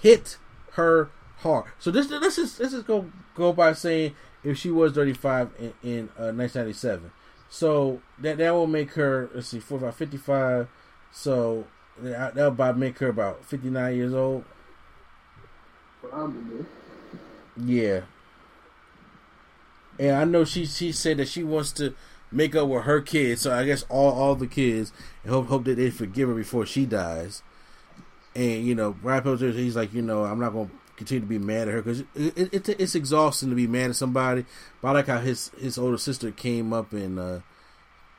hit her hard. So this this is this is go go by saying if she was 35 in, in uh, 1997, so that that will make her let's see 45, 55. So that that will about make her about 59 years old. Probably. Yeah. And I know she she said that she wants to make up with her kids, so I guess all all the kids and hope hope that they forgive her before she dies. And you know, Brian Pillman, he's like, you know, I'm not gonna continue to be mad at her because it, it, it, it's exhausting to be mad at somebody. But I like how his his older sister came up and uh,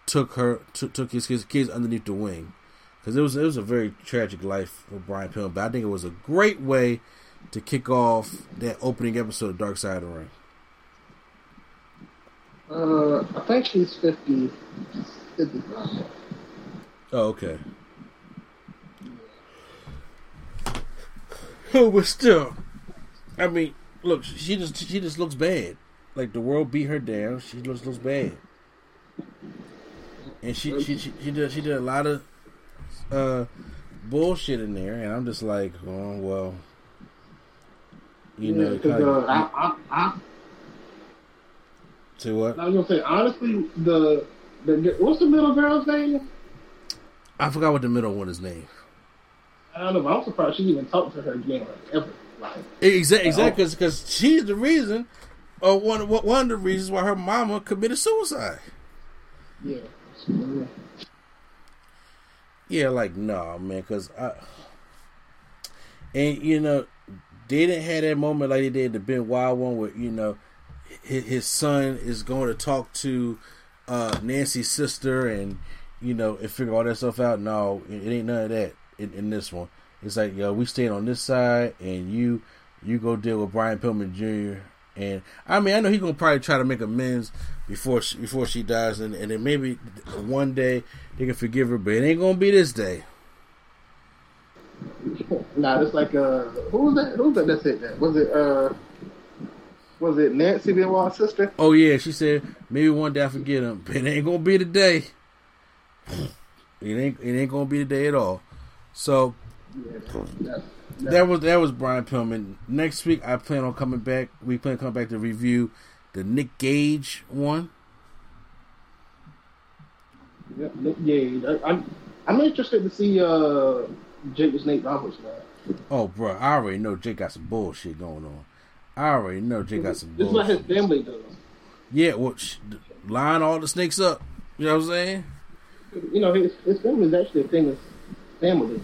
took her took took his, his kids underneath the wing because it was it was a very tragic life for Brian Pillman. But I think it was a great way to kick off that opening episode of Dark Side of the Ring. Uh, I think she's 50, 55. Oh, okay. but still, I mean, look, she just she just looks bad. Like the world beat her down. She looks looks bad, and she she she, she did she did a lot of uh bullshit in there, and I'm just like, oh well, you know, Yeah, 'cause, kinda, uh, I, I, I, say what? I was gonna say honestly, the, the what's the middle girl's name? I forgot what the middle one is named. I don't know. I'm surprised she even talked to her again, like ever. Like, exactly, exactly, because she's the reason, or one one of the reasons why her mama committed suicide. Yeah. Yeah, like no, nah, man, because I and you know they didn't have that moment like they did the Benoit one, where you know his, his son is going to talk to uh, Nancy's sister and you know and figure all that stuff out. No, it, it ain't none of that in, in this one. It's like yo, we staying on this side, and you you go deal with Brian Pillman Jr. And I mean, I know he's gonna probably try to make amends before she, before she dies, and, and then maybe one day they can forgive her, but it ain't gonna be this day. Nah, it's like uh, who was that? Who was that? That's it. That was it. Uh, was it Nancy Benoit's sister? Oh yeah, she said maybe one day I forget him, but it ain't gonna be the day. It ain't it ain't gonna be the day at all. So that was that was Brian Pillman. Next week I plan on coming back. We plan on coming back to review the Nick Gage one. Yeah, Nick Gage. I, I'm I'm interested to see uh Jake the Snake Roberts now. Oh, bro, I already know Jake got some bullshit going on. I already know Jake got some this bullshit. Is what his family does. Yeah, well, sh- line all the snakes up. You know what I'm saying? You know, his, his family is actually a famous family.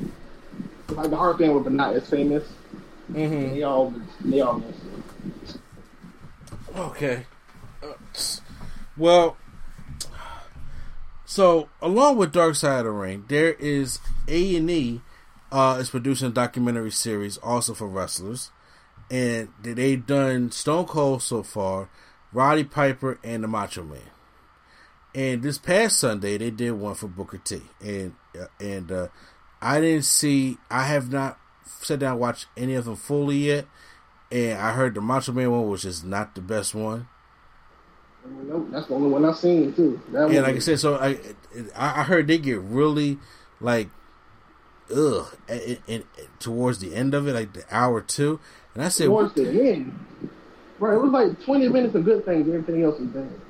Like the Hart family, but not as famous. Mm-hmm. They all, they all miss. Okay. Well, so along with Dark Side of the Ring, there is A and E uh, is producing a documentary series also for wrestlers, and they've done Stone Cold so far, Roddy Piper, and the Macho Man. And this past Sunday, they did one for Booker T, and uh, and uh, I didn't see. I have not sat down and watched any of them fully yet, and I heard the Macho Man one was just not the best one. Nope, that's the only one I've seen too. That and like I said, so I I heard they get really like ugh and, and, towards the end of it, like the hour two, and I said towards the, the end, right? It was like twenty minutes of good things. Everything else was bad.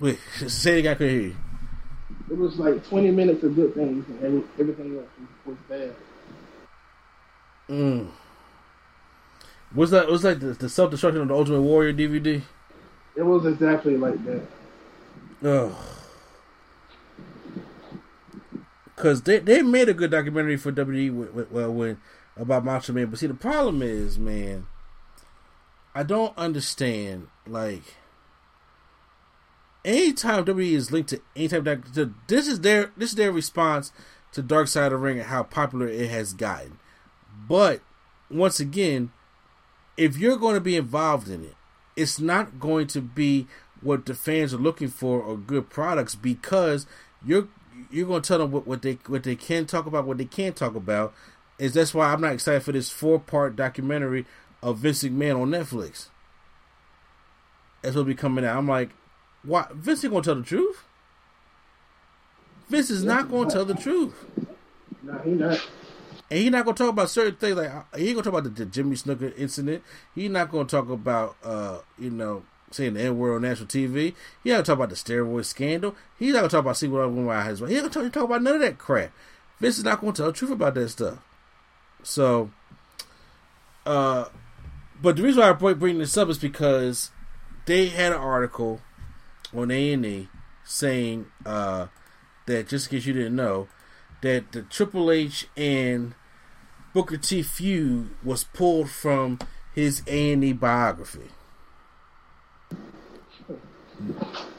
Wait, say it again. I could hear you. It was like twenty minutes of good things, and everything else was bad. Mm. Was that was like the, the self destruction of the Ultimate Warrior DVD? It was exactly like that. Ugh. Cause they they made a good documentary for WWE well when about Macho Man, but see the problem is, man, I don't understand. Like, anytime WWE is linked to anytime to, this is their this is their response to Dark Side of the Ring and how popular it has gotten. But once again, if you're going to be involved in it, it's not going to be what the fans are looking for or good products because you're you're going to tell them what, what they what they can talk about, what they can't talk about. Is that's why I'm not excited for this four part documentary of Vince McMahon on Netflix. That's what'll be coming out. I'm like, why Vince ain't gonna tell the truth? Vince is not gonna tell the truth. No, he not. And he's not gonna talk about certain things like he ain't gonna talk about the, the Jimmy Snuka incident. He's not gonna talk about uh, you know, saying the N word on national TV. He not gonna talk about the steroid scandal. He's not gonna talk about see what other my husband. He ain't gonna talk, talk about none of that crap. Vince is not gonna tell the truth about that stuff. So, uh, but the reason why I bring this up is because they had an article on A and E saying uh, that just in case you didn't know that the Triple H and Booker T feud was pulled from his A and E biography.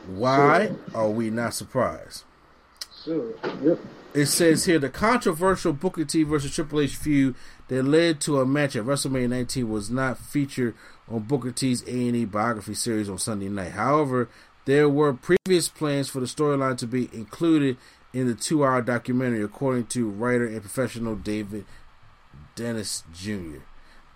Why are we not surprised? Sure. Yep. It says here the controversial Booker T versus Triple H feud that led to a match at WrestleMania 19 was not featured on Booker T's A&E biography series on Sunday night. However, there were previous plans for the storyline to be included in the two-hour documentary, according to writer and professional David Dennis Jr.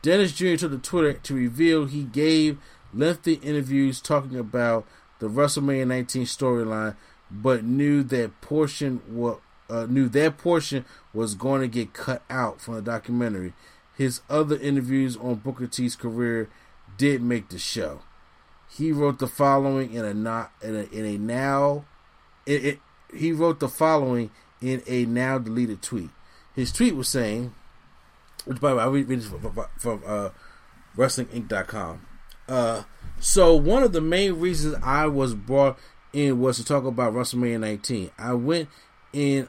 Dennis Jr. took to Twitter to reveal he gave lengthy interviews talking about the WrestleMania 19 storyline, but knew that portion what uh, knew that portion was going to get cut out from the documentary. His other interviews on Booker T's career did make the show. He wrote the following in a not in a, in a now it, it, he wrote the following in a now deleted tweet. His tweet was saying, Which, by the way, I read, this from, from uh, WrestlingInc.com. Uh, so one of the main reasons I was brought in was to talk about WrestleMania 19. I went in,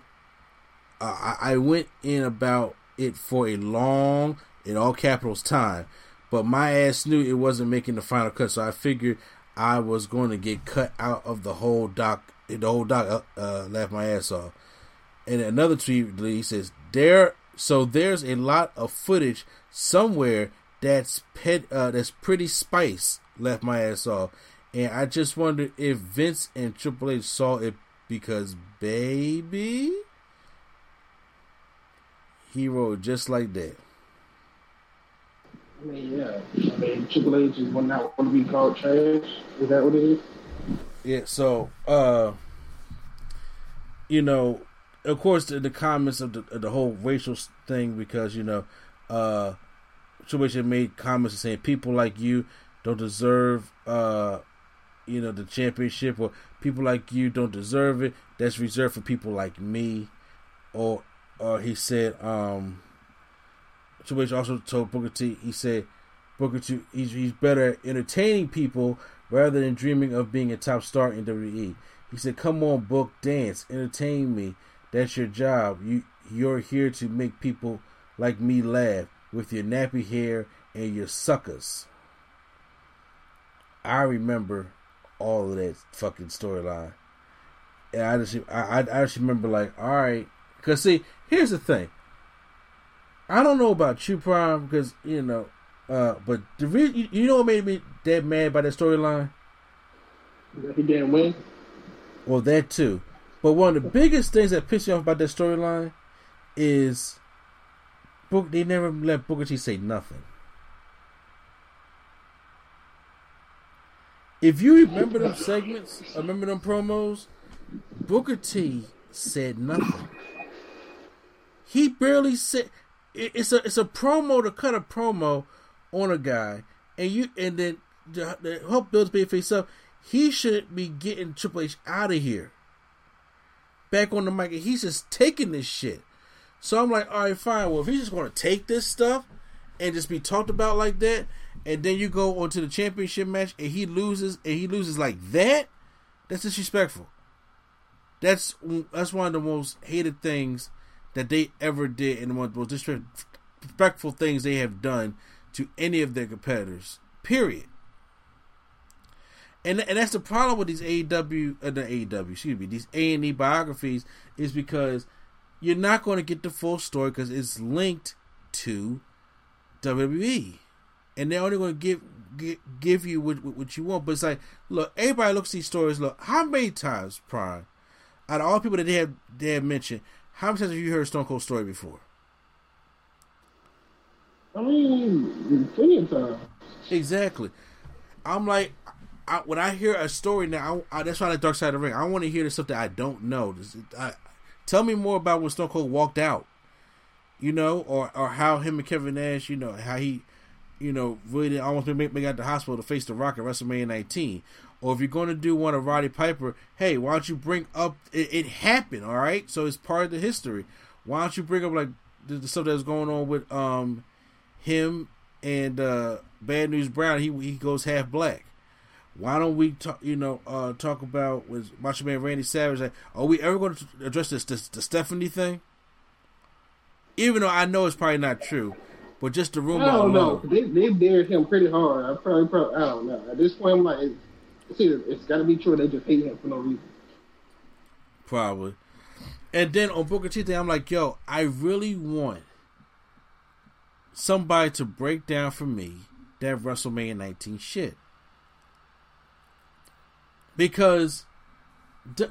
uh, I went in about it for a long, in all capitals, time. But my ass knew it wasn't making the final cut, so I figured I was going to get cut out of the whole doc. The whole doc uh, uh, laughed my ass off. And another tweet, he says, "There, so there's a lot of footage somewhere that's pet, uh, that's pretty spice." Left my ass off, and I just wonder if Vince and Triple H saw it because, baby, he wrote just like that. I mean, yeah. I mean, Triple H is one not want to be called trash. Is that what it is? Yeah. So, uh, you know, of course, the, the comments of the, of the whole racial thing because you know, uh, Triple H made comments saying people like you don't deserve, uh, you know, the championship, or people like you don't deserve it. That's reserved for people like me, or or he said, um, H also told Booker T. He said, Booker T. He's he's better at entertaining people rather than dreaming of being a top star in WWE. He said, "Come on, book, dance, entertain me. That's your job. You you're here to make people like me laugh with your nappy hair and your suckers." I remember all of that fucking storyline, and I just I I just remember like, all right, because see, here's the thing. I don't know about you, Prime, because you know, uh, but the re- you, you know what made me that mad by that storyline? He didn't win. Well, that too. But one of the biggest things that pissed me off about that storyline is Book. They never let Booker T say nothing. If you remember them segments, remember them promos, Booker T said nothing. He barely said it's a it's a promo to cut a promo on a guy, and you and then to, to help build his face up. He should be getting Triple H out of here. Back on the mic, and he's just taking this shit. So I'm like, all right, fine. Well, if he's just going to take this stuff and just be talked about like that, and then you go onto the championship match and he loses and he loses like that, that's disrespectful. That's that's one of the most hated things that they ever did and one of the most disrespectful things they have done to any of their competitors. Period. And and that's the problem with these AEW, uh, the AEW, excuse me, these A and E biographies is because you're not going to get the full story because it's linked to WWE, and they're only going to give give, give you what, what you want. But it's like, look, everybody looks these stories. Look, how many times, Prime, out of all people that they have they have mentioned, how many times have you heard Stone Cold story before? I mean, plenty of times. Exactly. I'm like, I, when I hear a story now, I, I, that's why the Dark Side of the Ring. I want to hear the stuff that I don't know. I, tell me more about when Stone Cold walked out, you know, or or how him and Kevin Nash, you know, how he, you know, really almost make, make out the hospital to face the Rock at WrestleMania 19. Or if you're going to do one of Roddy Piper, hey, why don't you bring up it, it happened, all right? So it's part of the history. Why don't you bring up like the, the stuff that's going on with um him and uh Bad News Brown? He he goes half black. Why don't we talk? You know, uh, talk about with Macho Man Randy Savage. Like, are we ever going to address this, this the Stephanie thing? Even though I know it's probably not true, but just the rumor. I don't know. They they dared him pretty hard. I probably, probably I don't know. At this point, I'm like, it's, it's got to be true. They just hate him for no reason. Probably. And then on Booker T thing, I'm like, yo, I really want somebody to break down for me that WrestleMania 19 shit because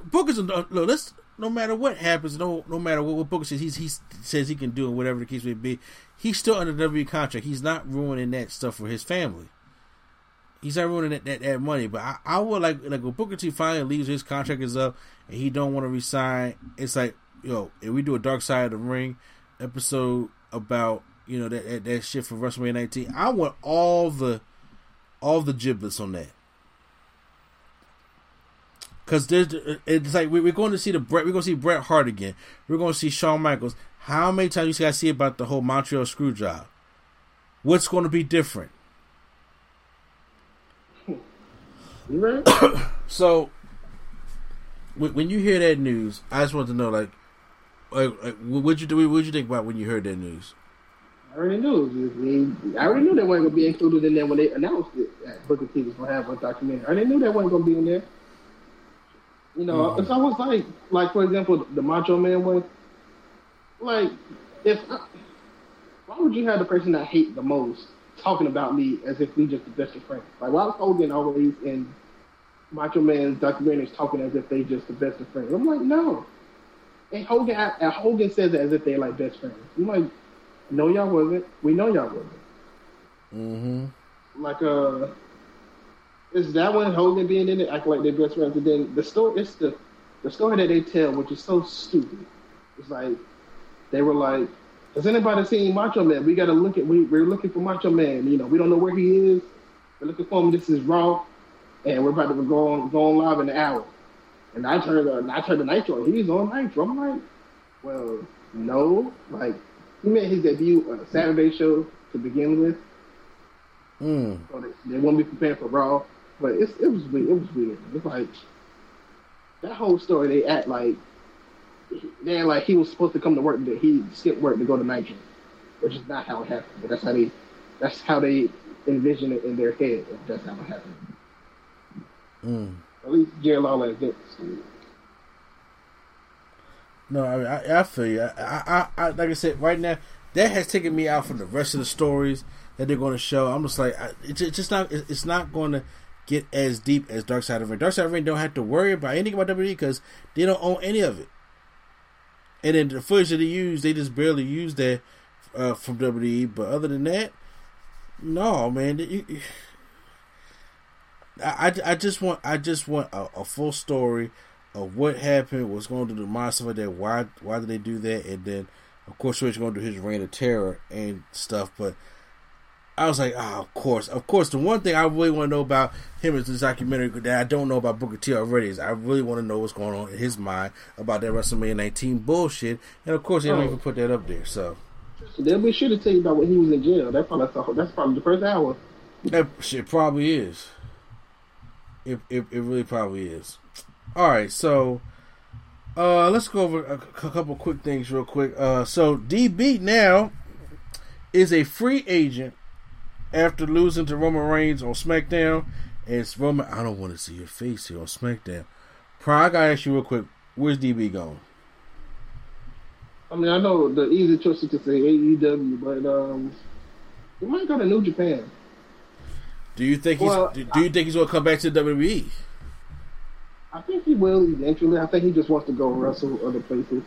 Booker's look. Let's no matter what happens, no no matter what, what Booker says, he's, he says he can do, whatever the case may be, he's still under WWE contract. He's not ruining that stuff for his family. He's not ruining that, that, that money. But I, I would like like when Booker T finally leaves, his contract is up, and he don't want to resign. It's like yo, if we do a Dark Side of the Ring episode about you know that that, that shit for WrestleMania 19, I want all the all the giblets on that. Because there's, it's like we're going to see the Bret, we're going to see Bret Hart again. We're going to see Shawn Michaels. How many times you guys see about the whole Montreal screw job? What's going to be different? Right? so, when you hear that news, I just want to know, like, like, like what you do? What you think about when you heard that news? I already knew. I already knew that wasn't gonna be included in there when they announced it. That Booker T was gonna have a documentary. I already knew that wasn't gonna be in there. You know, mm-hmm. it's almost like, like for example, the Macho Man one. Like, if why would you have the person I hate the most talking about me as if we just the best of friends? Like, why Hogan always in Macho Man's documentaries talking as if they just the best of friends? I'm like, no. And Hogan, and Hogan says it as if they're like best friends. I'm like, no, y'all wasn't. We know y'all wasn't. Mm-hmm. Like, uh, is that when Hogan being in it, acting like they're best friends, and then the story, it's the the story that they tell, which is so stupid. It's like they were like, "Has anybody seen Macho Man? We got to look at. We, we're looking for Macho Man. You know, we don't know where he is. We're looking for him. This is Raw, and we're about to go on go on live in an hour." And I turned, uh, I turned the Nitro. He's on Nitro. I'm like, well, no, like he made his debut on a Saturday show to begin with. Mm. So they, they won't be prepared for Raw, but it's, it was weird. It was weird. It's like that whole story. They act like act like he was supposed to come to work. but he skipped work to go to Nitro, which is not how it happened. But that's how they that's how they envision it in their head. If that's how it happened. Mm. At least Jerry Lawler did. No, I, mean, I, I feel you. I, I, I, like I said, right now that has taken me out from the rest of the stories that they're going to show. I'm just like, it's, it's just not, it's not going to get as deep as Dark Side of Ring. Dark Side of Ring don't have to worry about anything about WWE because they don't own any of it. And then the footage that they use, they just barely use that uh, from WWE. But other than that, no, man. I, I just want I just want a, a full story of what happened, what's going to the monster like that, why why did they do that, and then of course Rich going to do his reign of terror and stuff. But I was like, oh, of course, of course. The one thing I really want to know about him is this documentary that I don't know about Booker T already is I really want to know what's going on in his mind about that WrestleMania 19 bullshit, and of course they don't oh. even put that up there. So they'll be sure to tell you about when he was in jail. That's probably that's probably the first hour. That shit probably is. It, it, it really probably is. All right, so uh, let's go over a, a couple quick things real quick. Uh, so DB now is a free agent after losing to Roman Reigns on SmackDown. And it's Roman. I don't want to see your face here on SmackDown. Prime, I gotta ask you real quick. Where's DB going? I mean, I know the easy choice is to say AEW, but um, he might go to New Japan. Do you think well, he's? Do you think he's gonna come back to WWE? I think he will eventually. I think he just wants to go wrestle other places.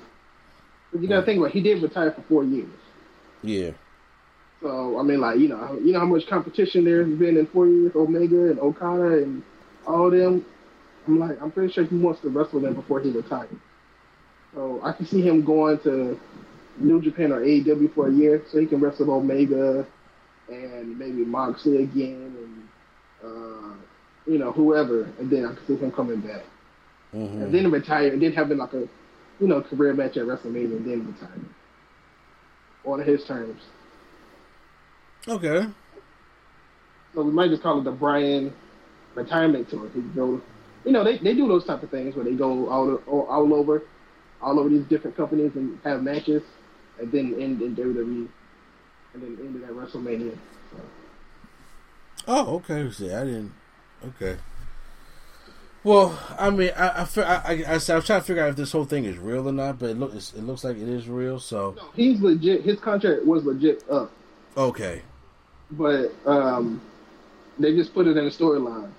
But you got to think about, it, he did retire for four years. Yeah. So I mean, like you know, you know how much competition there's been in four years, Omega and Okada and all them. I'm like, I'm pretty sure he wants to wrestle them before he retires. So I can see him going to New Japan or AEW for a year, so he can wrestle Omega and maybe Moxley again, and uh, you know whoever, and then I can see him coming back mm-hmm. and then retire, and then having like a you know career match at WrestleMania, and then retire on his terms. Okay. So we might just call it the Brian retirement tour. He go, you know, they, they do those type of things where they go all all, over, all over these different companies and have matches, and then end in WWE, and then end at WrestleMania. So. Oh, okay. See, I didn't. Okay. Well, I mean, I I, I, I, I, was trying to figure out if this whole thing is real or not, but it looks it looks like it is real. So no, he's legit. His contract was legit up. Okay. But um, they just put it in a storyline.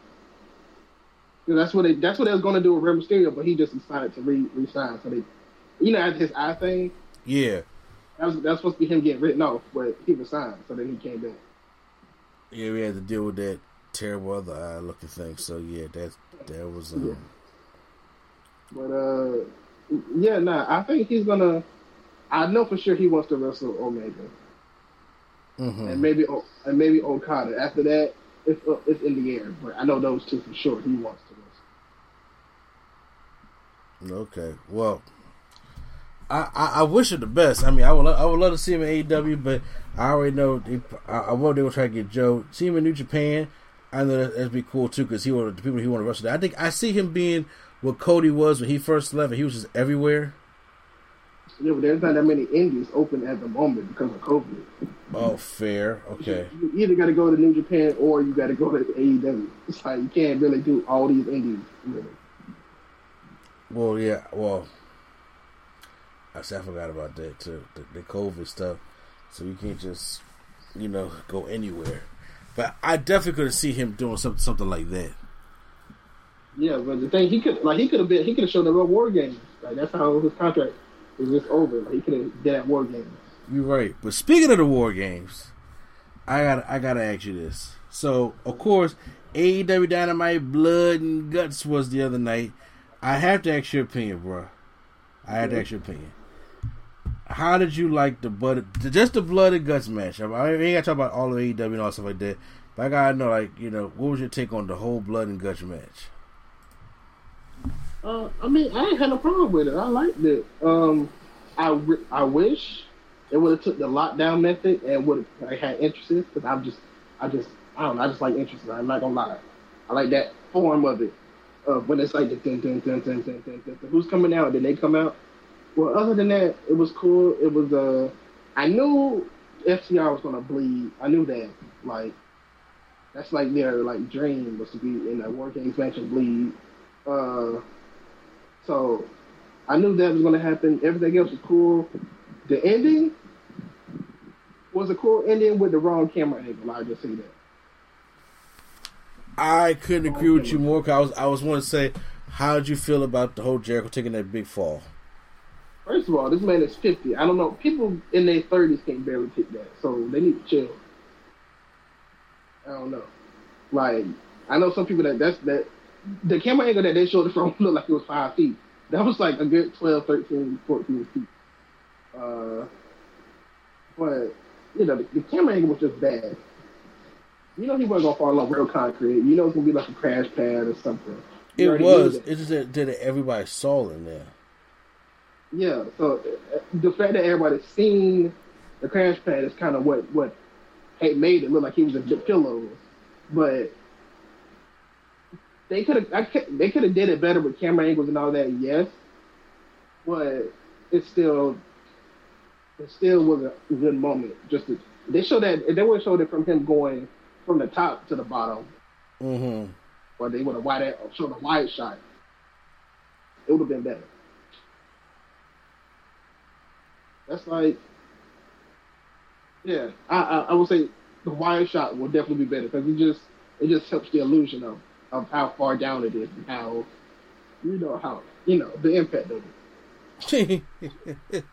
That's what they that's what they was going to do with Rey Mysterio, but he just decided to re resign. So they, you know, his eye thing. Yeah. That was that's supposed to be him getting written off, but he resigned, so then he came back. Yeah, we had to deal with that terrible other eye looking thing. So yeah, that that was. Um... Yeah. But uh, yeah, nah, I think he's gonna. I know for sure he wants to wrestle Omega, mm-hmm. and maybe and maybe Okada. After that, it's uh, it's in the air. But I know those two for sure. He wants to wrestle. Okay, well, I, I, I wish him the best. I mean, I would lo- I would love to see him in AEW, but I already know they, I, I know they will try to get Joe. See him in New Japan. I know that, that'd be cool too because he wanted the people he want to wrestle. I think I see him being what Cody was when he first left, and he was just everywhere. Yeah, but there's not that many indies open at the moment because of COVID. Oh, fair. Okay. You either got to go to New Japan or you got to go to AEW. It's like you can't really do all these indies. Really. Well, yeah. Well, I said I forgot about that too. The, the COVID stuff. So you can't just, you know, go anywhere. But I definitely could see him doing something something like that. Yeah, but the thing he could like he could have been he could have shown the at War game. Like that's how his contract was just over. Like he could have did at War Games. You're right. But speaking of the war games, I got I gotta ask you this. So of course, AEW Dynamite Blood and Guts was the other night. I have to ask your opinion, bro. I have to ask your opinion. How did you like the blood, just the blood and guts match? I, mean, I ain't got to talk about all of AEW and all stuff like that, but I gotta know, like, you know, what was your take on the whole blood and guts match? Uh, I mean, I ain't had no problem with it. I liked it. Um, I, re- I wish it would have took the lockdown method and would have like, had entrances because I'm just, I just, I don't know. I just like entrances. I'm not gonna lie. I like that form of it. Uh, when it's like the dun, dun, dun, dun, dun, dun, dun, dun. who's coming out, then they come out. Well, other than that, it was cool. It was uh, I knew FTR was gonna bleed. I knew that. Like, that's like their like dream was to be in a War Games match and bleed. Uh, so I knew that was gonna happen. Everything else was cool. The ending was a cool ending with the wrong camera angle. I just say that. I couldn't agree with you more. Cause I was I was want to say, how did you feel about the whole Jericho taking that big fall? First of all, this man is fifty. I don't know. People in their thirties can barely take that, so they need to chill. I don't know. Like I know some people that that's that the camera angle that they showed it from looked like it was five feet. That was like a good 12, 13, 14 feet. Uh, but you know, the, the camera angle was just bad. You know he wasn't gonna fall on real concrete. You know it's gonna be like a crash pad or something. You It was. It's just that, that everybody saw in there. Yeah, so uh, the fact that everybody seen the crash pad is kind of what what made it look like he was a pillow, but they could have they could have did it better with camera angles and all that. Yes, but it still it still was a good moment. Just to, they showed that they would have showed it from him going from the top to the bottom, Mm-hmm. or they would have wide showed a wide shot. It would have been better. That's like, yeah, I, I I would say the wide shot will definitely be better because it just it just helps the illusion of of how far down it is and how you know how you know the impact of it.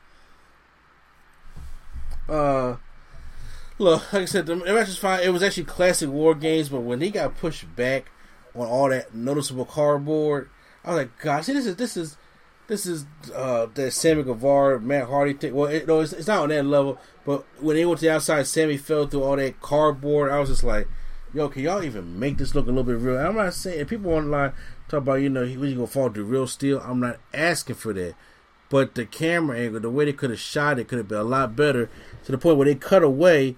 uh, look, like I said, the match was fine. It was actually classic war games, but when he got pushed back on all that noticeable cardboard, I was like, "God, see, this is this is this is uh that Sammy Guevara, Matt Hardy thing." Well, it, no, it's, it's not on that level, but when they went to the outside, Sammy fell through all that cardboard. I was just like, "Yo, can y'all even make this look a little bit real?" I'm not saying people online talk about you know he was gonna fall through real steel. I'm not asking for that. But the camera angle, the way they could have shot it, could have been a lot better. To the point where they cut away,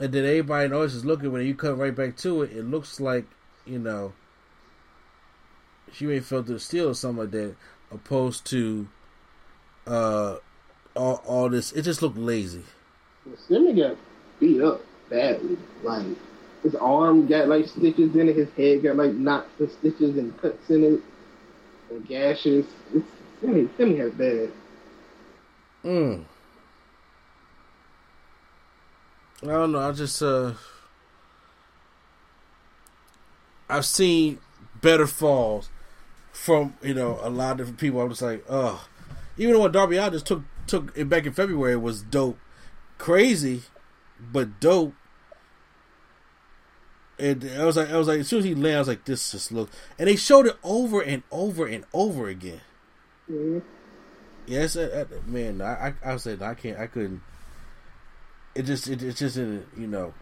and then everybody knows is looking. When you cut right back to it, it looks like you know she may fell through steel or something like that, opposed to uh all all this. It just looked lazy. Sammy got beat up badly. Like his arm got like stitches in it, his head got like knots and stitches and cuts in it and gashes. It's Sammy, Sammy has bad. Mm. I don't know. I just uh, I've seen better falls from you know a lot of different people. I'm just like, oh, even though what Darby I just took took it back in February was dope, crazy, but dope. And I was like, I was like, as soon as he landed, I was like, this just looks. And they showed it over and over and over again. Mhm. Yes, uh, man. I, I, I said I can't. I couldn't. It just, it, it just didn't, you know,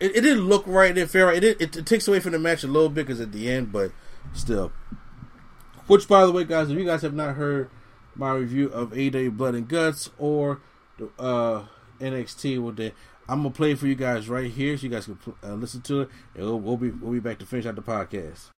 it, it didn't look right. It didn't feel right. It, did- it, it takes away from the match a little bit because at the end, but still. Which, by the way, guys, if you guys have not heard my review of AEW Blood and Guts or the uh, NXT. Well, then I'm gonna play it for you guys right here, so you guys can uh, listen to it, and we'll, we'll be we'll be back to finish out the podcast.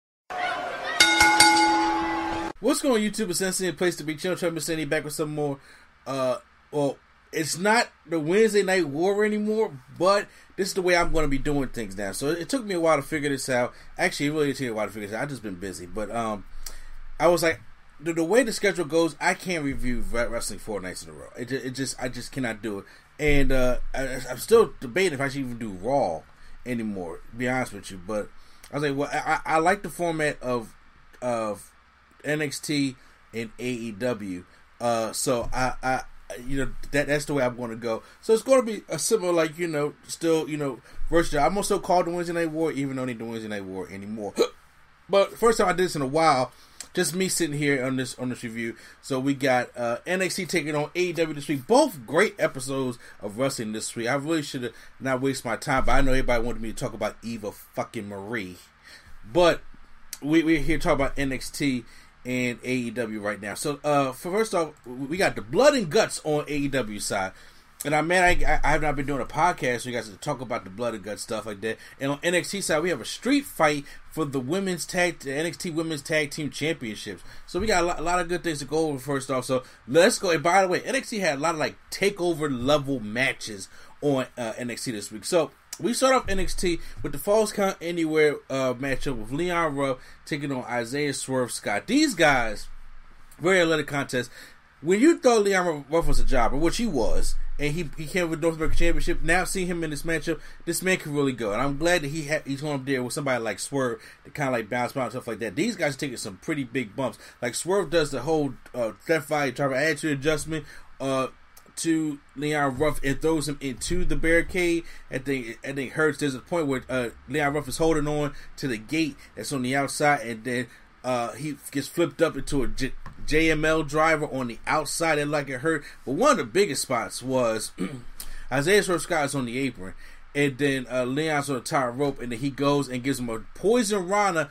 What's going on, YouTube? It's Sensei, place to be. Chill, Trevor Sandy back with some more. Uh, well, it's not the Wednesday Night War anymore, but this is the way I'm going to be doing things now. So it took me a while to figure this out. Actually, it really took me a while to figure this out. I've just been busy, but um, I was like, the, the way the schedule goes, I can't review wrestling four nights in a row. It, it just, I just cannot do it. And uh, I, I'm still debating if I should even do Raw anymore. To be honest with you, but I was like, well, I, I like the format of of NXT and AEW. Uh, so I, I, you know, that that's the way I'm going to go. So it's going to be a similar, like you know, still, you know, versus. I'm also called the Wednesday Night War, even though they don't Wednesday Night War anymore. But first time I did this in a while. Just me sitting here on this on this review. So we got uh, NXT taking on AEW this week. Both great episodes of wrestling this week. I really should have not waste my time, but I know everybody wanted me to talk about Eva fucking Marie. But we we're here talking about NXT and AEW right now. So, uh, first off, we got the blood and guts on AEW side. And I man, I, I have not been doing a podcast, so you guys to talk about the blood and guts stuff like that. And on NXT side, we have a street fight for the women's tag, the NXT Women's Tag Team Championships. So we got a lot, a lot, of good things to go over. First off, so let's go. And by the way, NXT had a lot of like takeover level matches on uh, NXT this week. So we start off NXT with the Falls Count Anywhere uh, matchup with Leon Ruff taking on Isaiah Swerve Scott. These guys, very athletic contest. When you thought Leon Ruff was a jobber, which he was, and he, he came with North American Championship, now seeing him in this matchup, this man can really go. And I'm glad that he ha- he's going up there with somebody like Swerve to kind of like bounce around and stuff like that. These guys are taking some pretty big bumps. Like Swerve does the whole uh, Death Valley Driver attitude adjustment. Uh, to Leon Ruff and throws him into the barricade. I think I think hurts. There's a point where uh, Leon Ruff is holding on to the gate that's on the outside, and then uh, he gets flipped up into a JML driver on the outside. And like it hurt. But one of the biggest spots was Isaiah Swerve Scott is on the apron, and then uh, Leon's on the top rope, and then he goes and gives him a poison rana.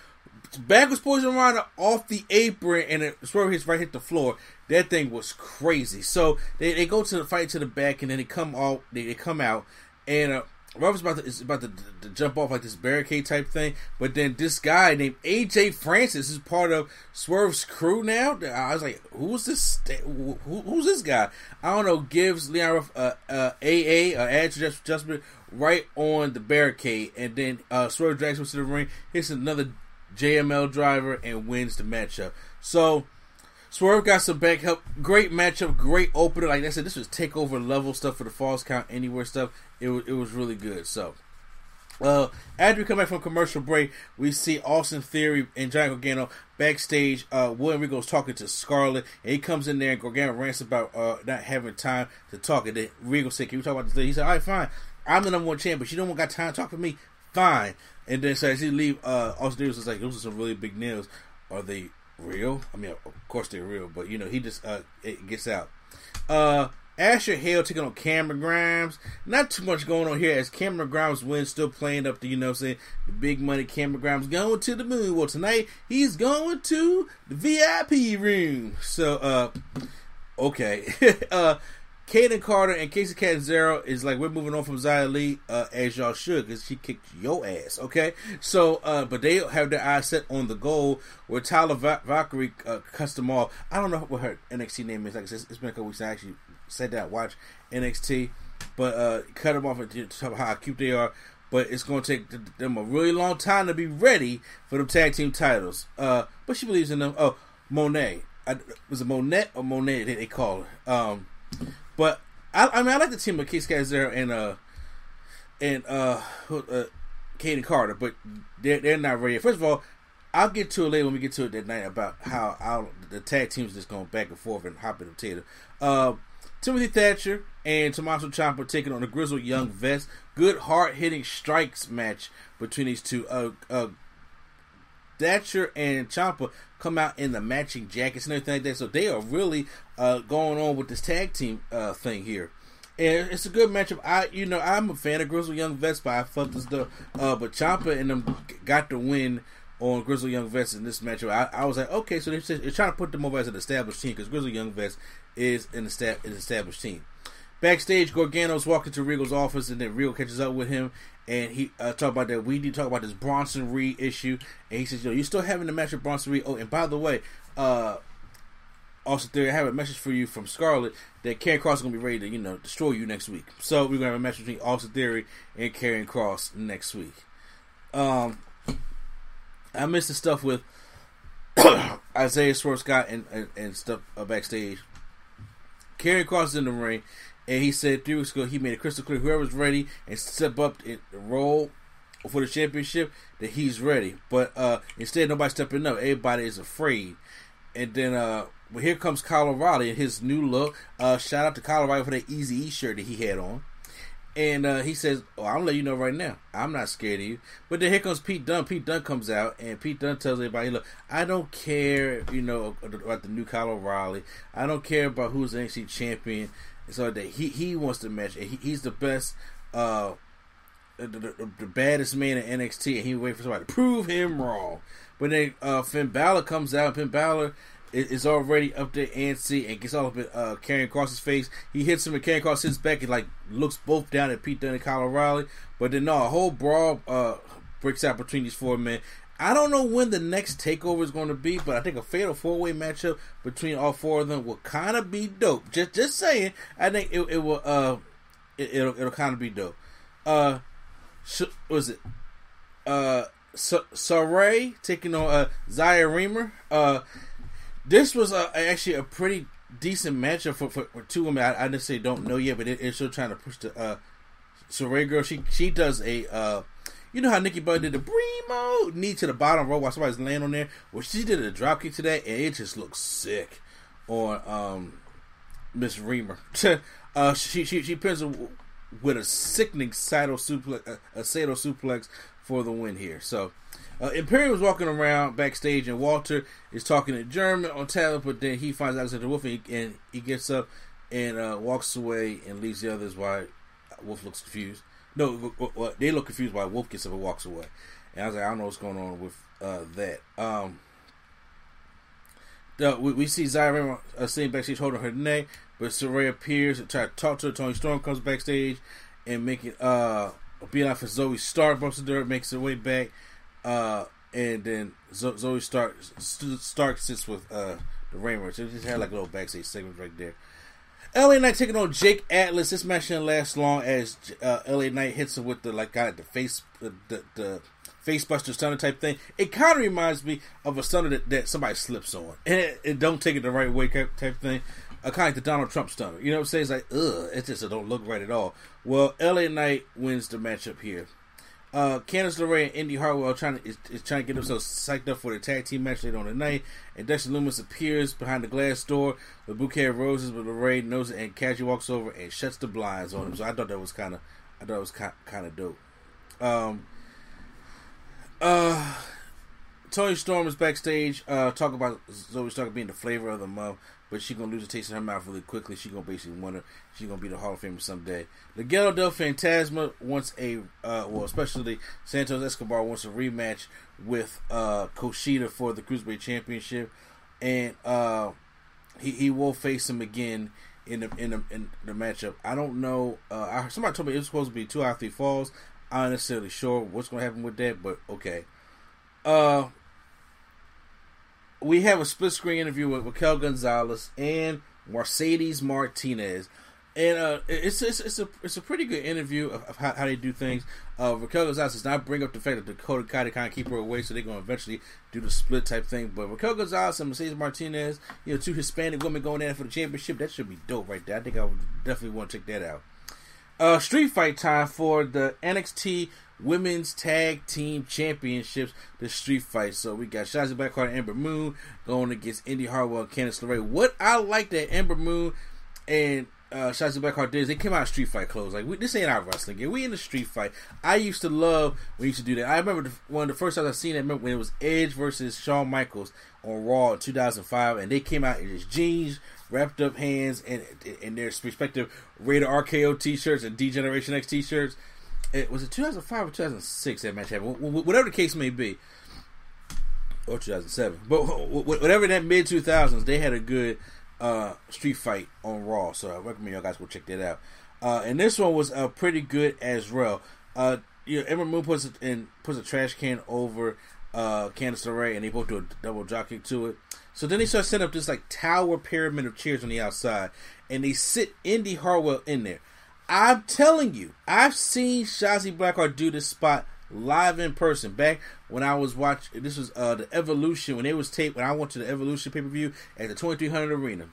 Backwards poison rana off the apron, and it Swerve hits right hit the floor. That thing was crazy. So they, they go to the fight to the back, and then they come out. They, they come out, and uh, Ruff's about to is about to, to, jump off like this barricade type thing. But then this guy named AJ Francis is part of Swerve's crew now. I was like, who's this? Who, who's this guy? I don't know. Gives Leon Ruff a, uh, AA uh, adjustment right on the barricade, and then uh, Swerve drags him to the ring, hits another JML driver, and wins the matchup. So Swerve got some back help. Great matchup, great opener. Like I said, this was takeover level stuff for the falls count anywhere stuff. It was it was really good. So, uh, after we come back from commercial break, we see Austin Theory and Johnny Gargano backstage. Uh, William Regal's talking to Scarlett, and he comes in there and Gargano rants about uh not having time to talk. And then Regal said, "Can we talk about this?" Thing? He said, "All right, fine. I'm the number one champ, but you don't want got time to talk to me. Fine." And then so as he leave, uh, Austin Theory was like, "Those are some really big nails. Are they real. I mean, of course they're real, but you know, he just uh it gets out. Uh Asher Hale taking on Cameron Grimes. Not too much going on here as Cameron Grimes wins, still playing up to, you know I'm saying, the big money Cameron Grimes going to the moon. Well, tonight he's going to the VIP room. So, uh, okay. uh, Kayden Carter and Kacy Catanzaro is like we're moving on from Xia Li uh, as y'all should because she kicked your ass. Okay, so uh, but they have their eyes set on the goal where Taya Va- Valkyrie uh, cuts them off. I don't know what her NXT name is. Like it's been a couple weeks. I actually said that watch NXT, but uh, cut them off and talk about how cute they are. But it's going to take them a really long time to be ready for the tag team titles. Uh, but she believes in them. Oh, Monet. I, was it Monet or Monet? They, they call her. Um, but I, I mean, I like the team of Case there and uh and uh, uh Kayden Carter, but they're they're not ready. First of all, I'll get to it later when we get to it that night about how I'll, the tag teams just going back and forth and hopping the potato. Uh, Timothy Thatcher and Tommaso Ciampa taking on the Grizzled Young Vets. Good hard hitting strikes match between these two. Uh, uh, Thatcher and Ciampa come out in the matching jackets and everything like that. So they are really uh, going on with this tag team uh, thing here. And it's a good matchup. I, you know, I'm a fan of Grizzled Young Vets, but I fucked this stuff. Uh, but Ciampa and them got the win on Grizzled Young Vets in this matchup. I, I was like, okay, so they're, they're, trying to put them over as an established team because Grizzled Young Vets is an, estab- an established team. Backstage, Gargano's walking to Regal's office, and then Regal catches up with him, and he uh, talk about that. We need to talk about this Bronson Reed issue, and he says, "Yo, you're still having the match with Bronson Reed." Oh, and by the way, uh, also there, I have a message for you from Scarlett that Karrion Kross is gonna be ready to, you know, destroy you next week. So we're gonna have a match between Austin Theory and Karrion Kross next week. Um, I missed the stuff with Isaiah Swerve Scott and, and, and stuff uh, backstage. Karrion Kross is in the ring, and he said three weeks ago he made it crystal clear whoever's ready and step up and roll for the championship that he's ready. But uh, instead, nobody's stepping up. Everybody is afraid. And then, uh, well, here comes Kyle O'Reilly in his new look. Uh, shout out to Kyle O'Reilly for that Easy E shirt that he had on. And uh, he says, "Oh, I'm let you know right now. I'm not scared of you." But then here comes Pete Dunne. Pete Dunne comes out, and Pete Dunne tells everybody, "Look, I don't care, you know, about the new Kyle O'Reilly. I don't care about who's the NXT champion. So that he he wants to match. He, he's the best, uh, the, the, the, baddest man in NXT, and he wait for somebody to prove him wrong." But then uh, Finn Balor comes out. Finn Balor is already up there antsy and gets all up in uh, Karrion Kross's face. He hits him and Karrion Kross sits back and like looks both down at Pete Dunne and Kyle O'Reilly. But then no, a whole brawl uh, breaks out between these four men. I don't know when the next takeover is going to be, but I think a fatal four way matchup between all four of them will kind of be dope. Just just saying, I think it, it will uh it, will it'll kind of be dope. Uh, sh- was it uh Sarray taking on uh Zayda Ramier? Uh this was uh, actually a pretty decent matchup for, for, for two women. I, I necessarily don't know yet, but it, it's still trying to push the uh, Sarray girl. She she does a uh, you know how Nikki Bud did the Bremo knee to the bottom row while somebody's laying on there. Well, she did a drop kick today, and it just looks sick on um, Miss Ramier. uh, she she she pins her with a sickening Saito suplex, uh, a Saito suplex for the win here. So uh, Imperium's walking around backstage, and Walter is talking in German on tablet, but then he finds Alexander Wolfe, and he, and he gets up and uh, walks away and leaves the others while Wolfe looks confused. No, they look confused while Wolfe gets up and walks away. And I was like, I don't know what's going on with uh, that. Um, the, we, we, see Zyra uh, sitting backstage holding her neck, but Sarray appears and try to talk to her. Toni Storm comes backstage and making uh, a beeline for Zoey Stark, bumps the dirt, makes her way back. Uh, and then Zoey Stark Stark sits with uh, the Ramier. So just had like a little backstage segment right there. LA Knight taking on Jake Atlas. This match didn't last long as uh, LA Knight hits him with the like got the face the the, the facebuster stunner type thing. It kind of reminds me of a stunner that, that somebody slips on and, it, it don't take it the right way type, type thing. A kind of like the Donald Trump stunner. You know what I'm saying? It's like ugh, it just it don't look right at all. Well, LA Knight wins the matchup here. Uh, Candice LeRae and Indi Hartwell trying to is, is, trying to get themselves psyched up for the tag team match later on tonight. and Dexter Lumis appears behind the glass door with a bouquet of roses, but LeRae knows it and casually walks over and shuts the blinds on him. So I thought that was kind of, I thought it was kind of dope. Um, uh, Toni Storm is backstage, uh, talking about Zoey Stark being the flavor of the month but she's gonna lose a taste in her mouth really quickly. She's gonna basically wonder she's gonna be the Hall of Famer someday. Legado del Fantasma wants a uh, well, especially Santos Escobar wants a rematch with uh, for the Cruiserweight Championship, and uh, he he will face him again in the in the, in the matchup. I don't know. Uh, I, somebody told me it was supposed to be two out of three falls. I'm not necessarily sure what's gonna happen with that, but okay. Uh, we have a split screen interview with Raquel Gonzalez and Mercedes Martinez. And uh, it's, it's it's a it's a pretty good interview of, of how, how, they do things. Uh, Raquel Gonzalez does not bring up the fact that Dakota Kai kind of keep her away, so they're going to eventually do the split type thing. But Raquel Gonzalez and Mercedes Martinez, you know, two Hispanic women going in for the championship, that should be dope right there. I think I would definitely want to check that out. Uh, street fight time for the NXT Women's Tag Team Championships, the Street Fight. So we got Shotzi Blackheart and Ember Moon going against Indi Hartwell and Candice LeRae. What I like that Ember Moon and uh, Shotzi Blackheart did is they came out street fight clothes. Like we, this ain't our wrestling game. We in the street fight. I used to love when we used to do that. I remember the, one of the first times I seen it. when it was Edge versus Shawn Michaels on Raw in 2005, and they came out in just jeans, wrapped up hands, and in their respective Rated RKO T-shirts and D Generation X T-shirts it was it 2005 or 2006 that match happened. Whatever the case may be, or 2007. But whatever that mid 2000s, they had a good uh, street fight on Raw. So I recommend y'all guys go check that out. Uh, and this one was uh, pretty good as well. Uh, you know, Moon puts it in puts a trash can over uh, Candice LeRae, and they both do a double kick to it. So then they start setting up this like tower pyramid of chairs on the outside, and they sit Indi Hartwell in there. I'm telling you, I've seen Shotzi Blackheart do this spot live in person. Back when I was watching, this was uh, the Evolution when it was taped. When I went to the Evolution pay per view at the 2300 Arena,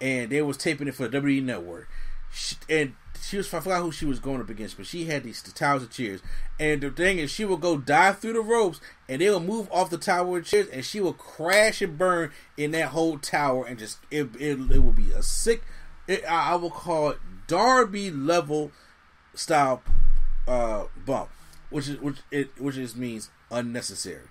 and they was taping it for the WWE Network. She, and she was I forgot who she was going up against, but she had these the towers of chairs. And the thing is, she would go dive through the ropes, and they would move off the tower of chairs, and she would crash and burn in that whole tower, and just it it, it would be a sick. It, I, I will call it Darby level style uh, bump, which is which it which just means unnecessary.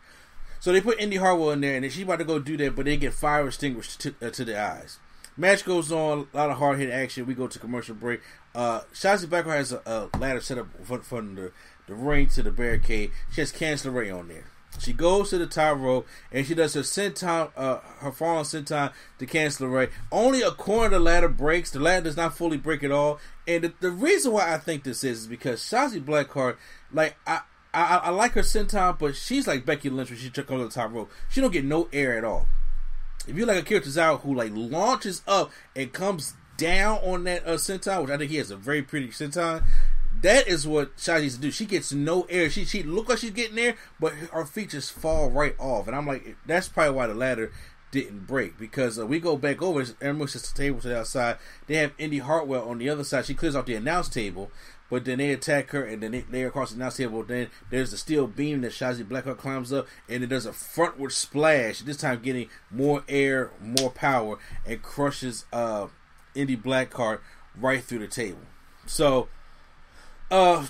So they put Indi Hartwell in there, and she's about to go do that, but they get fire extinguished to, uh, to the eyes. Match goes on, a lot of hard hit action. We go to commercial break. Uh, Shotzi Blackheart has a, a, ladder set up from the, the ring to the barricade. She has Candice LeRae on there. She goes to the top rope and she does her senton, uh, her falling senton to Candice LeRae. Only a corner of the ladder breaks. The ladder does not fully break at all. And the, the reason why I think this is is because Shotzi Blackheart, like I, I, I like her senton, but she's like Becky Lynch when she took to the top rope. She don't get no air at all. If you like a character out who like launches up and comes down on that uh, senton, which I think he has a very pretty senton, that is what Shotzi used to do. She gets no air. She she look like she's getting there, but her feet just fall right off. And I'm like, that's probably why the ladder didn't break because uh, we go back over. Aaron moves the table to the outside. They have Indi Hartwell on the other side. She clears off the announce table, but then they attack her, and then they lay across the announce table. Then there's the steel beam that Shotzi Blackheart climbs up, and it does a frontward splash. This time, getting more air, more power, and crushes uh, Indi Blackheart right through the table. So, uh,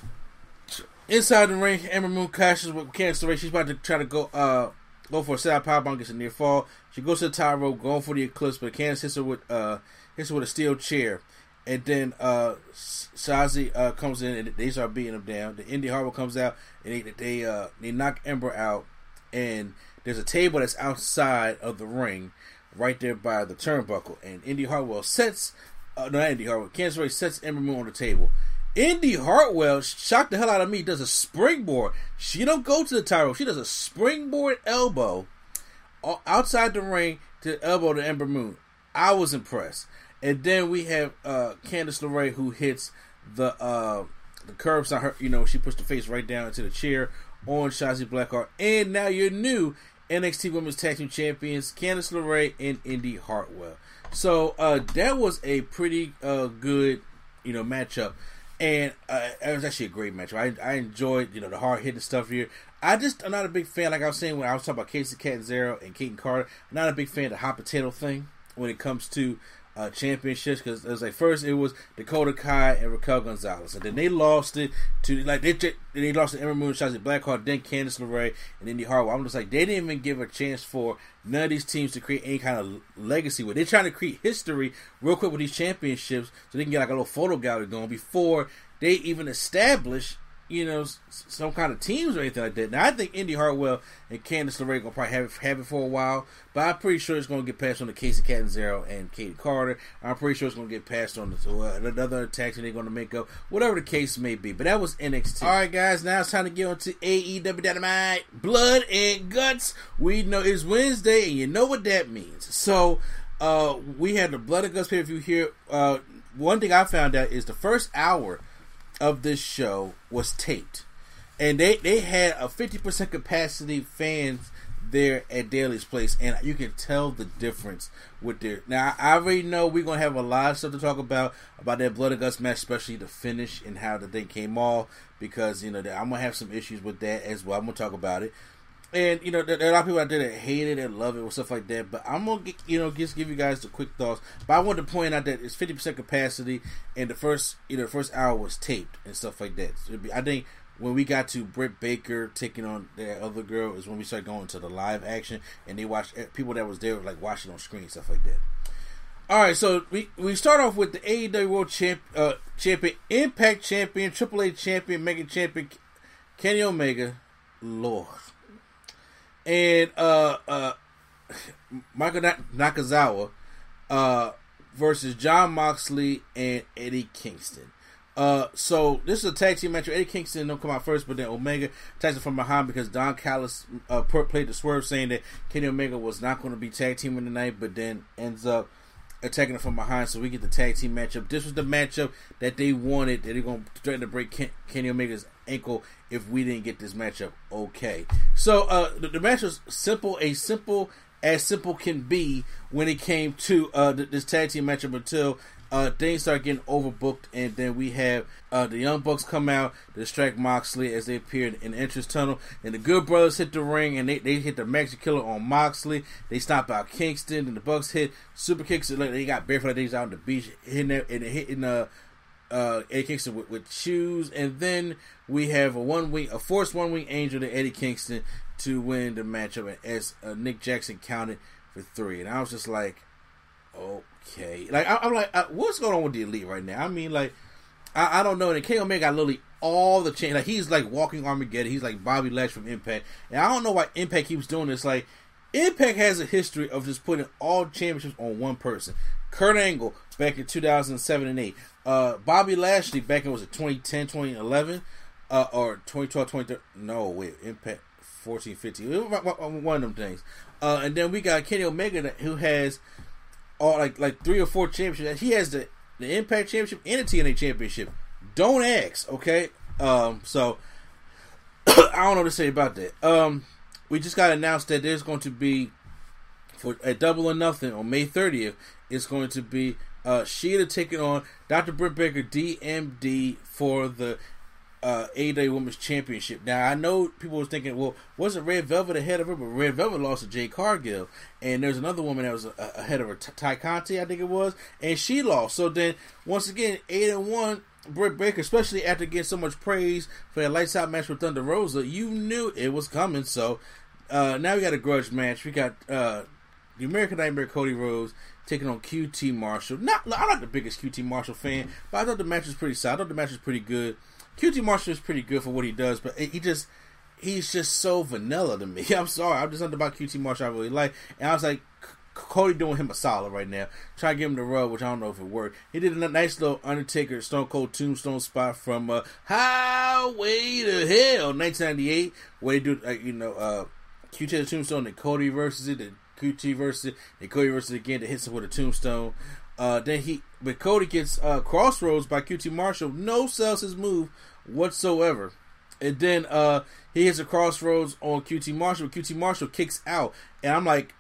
inside the ring, Ember Moon clashes with Candice LeRae. She's about to try to go uh go for a side powerbomb, gets a near fall. She goes to the top rope, going for the eclipse, but Candice hits her with uh hits her with a steel chair. And then uh, Shotzi uh, comes in and they start beating him down. The Indi Hartwell comes out and they they uh, they knock Ember out. And there's a table that's outside of the ring, right there by the turnbuckle. And Indi Hartwell sets uh, no, Indi Hartwell. Candice LeRae sets Ember Moon on the table. Indi Hartwell shocked the hell out of me. Does a springboard. She don't go to the title. She does a springboard elbow outside the ring to elbow to Ember Moon. I was impressed. And then we have uh, Candice LeRae who hits the uh, the curves on her. You know, she puts the face right down into the chair on Shotzi Blackheart. And now your new NXT Women's Tag Team Champions, Candice LeRae and Indi Hartwell. So uh, that was a pretty uh, good, you know, matchup. And uh, it was actually a great match. I, I enjoyed, you know, the hard hitting stuff here. I just I'm not a big fan, like I was saying when I was talking about Kacy Catanzaro and Kayden Carter. I'm not a big fan of the hot potato thing when it comes to uh, championships because it was like first it was Dakota Kai and Raquel Gonzalez, and then they lost it to like they they lost to Ember Moon, Shotzi Blackheart, then Candice LeRae, and Indi Hartwell. I'm just like they didn't even give a chance for none of these teams to create any kind of legacy. Where they're trying to create history real quick with these championships, so they can get like a little photo gallery going before they even establish you know, some kind of teams or anything like that. Now, I think Indi Hartwell and Candice LeRae gonna probably have it, have it for a while, but I'm pretty sure it's gonna get passed on to Kacy Catanzaro and Kayden Carter. I'm pretty sure it's gonna get passed on to uh, another attack they're gonna make up, whatever the case may be. But that was NXT. All right, guys, now it's time to get on to AEW Dynamite, Blood and Guts. We know it's Wednesday, and you know what that means. So, uh, we had the Blood and Guts pay per view here. Uh, one thing I found out is the first hour of this show was taped, and they they had a fifty percent capacity fans there at Daily's Place, and you can tell the difference with their. Now I already know we're gonna have a lot of stuff to talk about about that blood and guts match, especially the finish and how the thing came off, because you know I'm gonna have some issues with that as well. I'm gonna talk about it. And you know, there, are a lot of people out there that hate it and love it or stuff like that. But I'm gonna, get, you know, just give you guys the quick thoughts. But I want to point out that it's 50 percent capacity, and the first, you know, the first hour was taped and stuff like that. So be, I think when we got to Britt Baker taking on that other girl is when we started going to the live action, and they watched eh, people that was there like watching on screen stuff like that. All right, so we we start off with the AEW World Champ, uh, Champion, Impact Champion, AAA Champion, Mega Champion, Kenny Omega, Lord and uh, uh, Michael Nakazawa uh, versus Jon Moxley and Eddie Kingston. Uh, so this is a tag team match. Eddie Kingston don't come out first, but then Omega takes it from behind because Don Callis uh, played the swerve, saying that Kenny Omega was not going to be tag teaming tonight, but then ends up attacking it from behind. So we get the tag team matchup. This was the matchup that they wanted. That they're going to threaten to break Ken- Kenny Omega's ankle if we didn't get this matchup. Okay, so uh, the, the match was simple, a simple as simple can be when it came to uh, this tag team matchup until uh, things start getting overbooked, and then we have uh, the Young Bucks come out to distract Moxley as they appear in the entrance tunnel, and the Good Brothers hit the ring, and they, they hit the Magic Killer on Moxley. They stop out Kingston, and the Bucks hit super kicks. They got barefoot days out on the beach, hitting that, and hitting uh, uh, Eddie Kingston with, with shoes, and then we have a one wing, a forced one wing angel to Eddie Kingston to win the matchup as uh, Nick Jackson counted for three, and I was just like, okay, like I, am like, uh, what's going on with the elite right now? I mean, like, I, I don't know. And Kenny Omega got literally all the change. Like he's like walking Armageddon. He's like Bobby Lash from Impact, and I don't know why Impact keeps doing this. Like Impact has a history of just putting all championships on one person. Kurt Angle back in 2007 and 8. Uh, Bobby Lashley back in was it 2010, 2011, uh, or 2012, 2013. No, wait, Impact 14, 15. One of them things. Uh, and then we got Kenny Omega who has all like like three or four championships. He has the the Impact Championship and the TNA Championship. Don't ask, okay? Um, so I don't know what to say about that. Um, we just got announced that there's going to be for a Double or Nothing on May 30th. It's going to be uh, Shida taking on Dr. Britt Baker DMD for the uh, AEW Women's Championship. Now I know people were thinking, well, wasn't Red Velvet ahead of her? But Red Velvet lost to Jade Cargill, and there's another woman that was ahead of her, Tay Conti, I think it was, and she lost. So then once again, eight and one. Britt Baker, especially after getting so much praise for that lights out match with Thunder Rosa, you knew it was coming. So uh, now we got a grudge match. We got uh, the American Nightmare Cody Rhodes taking on QT Marshall. Not, I'm not the biggest QT Marshall fan, but I thought the match was pretty solid. I thought the match was pretty good. QT Marshall is pretty good for what he does, but he just he's just so vanilla to me. I'm sorry, I'm just something about QT Marshall I really like, and I was like. Cody doing him a solid right now. Try to give him the rub, which I don't know if it worked. He did a nice little Undertaker Stone Cold Tombstone spot from uh, Highway to Hell 1998, where they do, uh, you know, uh, QT Tombstone, and Cody versus it, then QT versus and Cody versus again to hit him with a Tombstone. Uh, then he, but Cody gets uh, Cross Rhodes by QT Marshall. No sells his move whatsoever. And then uh, he hits a Cross Rhodes on QT Marshall. QT Marshall kicks out, and I'm like,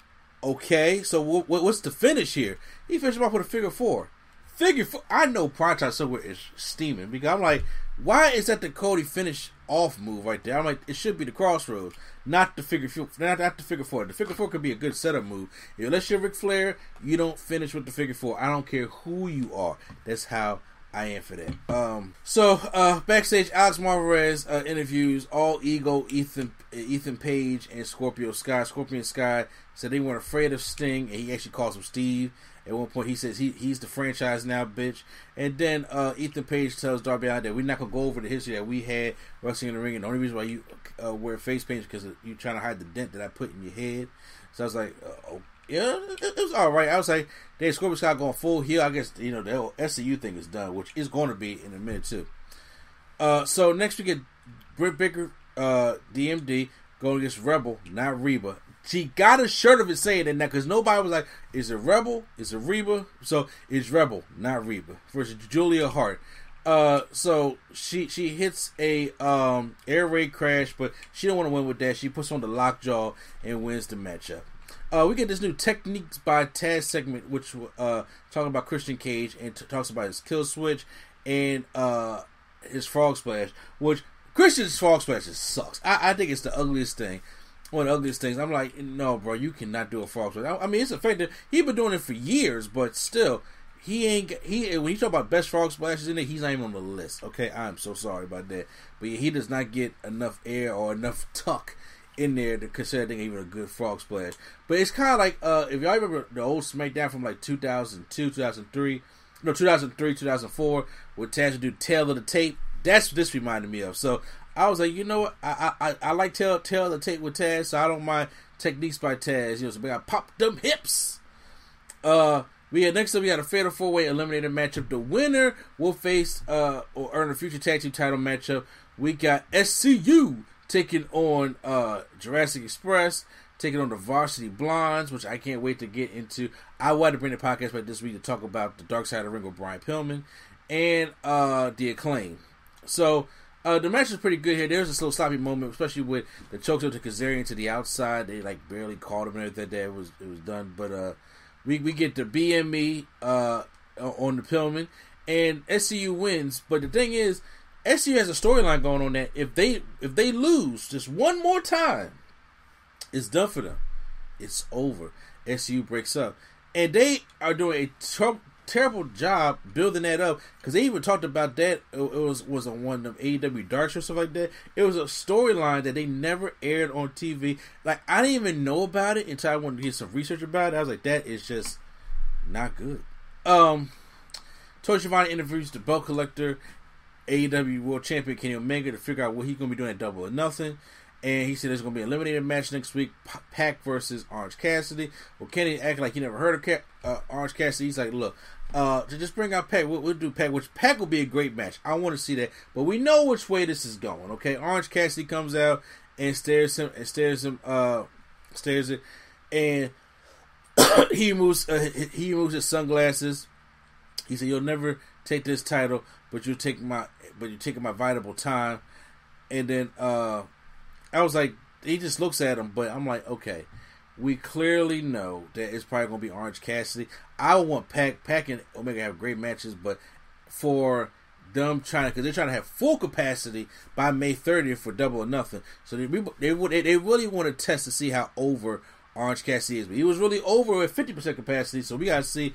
okay, so w- w- what's the finish here? He finished off with a figure four. Figure four. I know Primetime somewhere is steaming because I'm like, why is that the Cody finish off move right there? I'm like, it should be the Cross Rhodes, not the figure four. Not, not the figure four. The figure four could be a good setup move. Unless you're Ric Flair, you don't finish with the figure four. I don't care who you are. That's how I am for that. Um, so uh, backstage, Alex Marvez uh, interviews all ego Ethan Ethan Page and Scorpio Sky. Scorpion Sky said they weren't afraid of Sting, and he actually calls him Steve. At one point, he says he he's the franchise now, bitch. And then uh, Ethan Page tells Darby Allin that we're not gonna go over the history that we had wrestling in the ring, and the only reason why you uh, wear face paint is because you're trying to hide the dent that I put in your head. So I was like, uh, yeah, it, was all right. I was like, Dave Scorpion Scott going full heel. I guess you know the whole SCU thing is done, which is going to be in a minute too. Uh, so next we get Britt Baker, uh, DMD going against Rebel, not Reba. She got a shirt of it saying that because nobody was like, is it Rebel? Is it Reba? So it's Rebel, not Reba versus Julia Hart. Uh, so she she hits a um air raid crash, but she don't want to win with that. She puts on the lockjaw and wins the matchup. Uh, we get this new techniques by Taz segment, which uh talking about Christian Cage and t- talks about his kill switch and uh his frog splash, which Christian's frog splash just sucks. I, I think it's the ugliest thing. One of the ugliest things. I'm like, no, bro, you cannot do a frog splash. I, I mean, it's effective. He's been doing it for years, but still, he ain't he when you talk about best frog splashes in it, he's not even on the list. Okay, I'm so sorry about that, but he does not get enough air or enough tuck in there to consider even a good frog splash. But it's kind of like uh, if y'all remember the old SmackDown from like 2002, 2003, no 2003, 2004, where Taz would do tail of the tape. That's what this reminded me of. So I was like, you know what? I I, I like tell tell the take with Taz, so I don't mind techniques by Taz. You know, so we got pop them hips. Uh, we had next up we had a fatal four way eliminator matchup. The winner will face uh or earn a future tag team title matchup. We got SCU taking on uh Jurassic Express, taking on the Varsity Blondes, which I can't wait to get into. I wanted to bring the podcast back this week to talk about the Dark Side of the Ring with Brian Pillman and uh the Acclaim. So uh, the match is pretty good here. There's a slow sloppy moment, especially with the choke to Kazarian to the outside. They like barely caught him and everything. That it was it was done, but uh, we we get the BME uh on the Pillman and SCU wins. But the thing is, SCU has a storyline going on that if they if they lose just one more time, it's done for them. It's over. SCU breaks up, and they are doing a terrible job building that up because they even talked about that. It, it was was on one of them AEW Dark shows stuff like that. It was a storyline that they never aired on TV. Like I didn't even know about it until I wanted to get some research about it. I was like, that is just not good. Um, Tony Schiavone interviews the belt collector, AEW World Champion Kenny Omega to figure out what he's to be doing at Double or Nothing. And he said there's going to be an eliminated match next week, Pac versus Orange Cassidy. Well, Kenny acting like he never heard of Ca- uh, Orange Cassidy. He's like, look, uh, to just bring out Pac, we'll, we'll, do Pac, which Pac will be a great match. I want to see that, but we know which way this is going. Okay, Orange Cassidy comes out and stares him and stares him, uh, stares it, and he moves, uh, he moves his sunglasses. He said, "You'll never take this title, but you take my, but you're taking my valuable time." And then uh, I was like, he just looks at him, but I'm like, okay we clearly know that it's probably going to be Orange Cassidy. I want Pac, Pac and Omega have great matches, but for them trying because they're trying to have full capacity by May 30th for Double or Nothing. So they they would they really want to test to see how over Orange Cassidy is. But he was really over at 50% capacity, so we got to see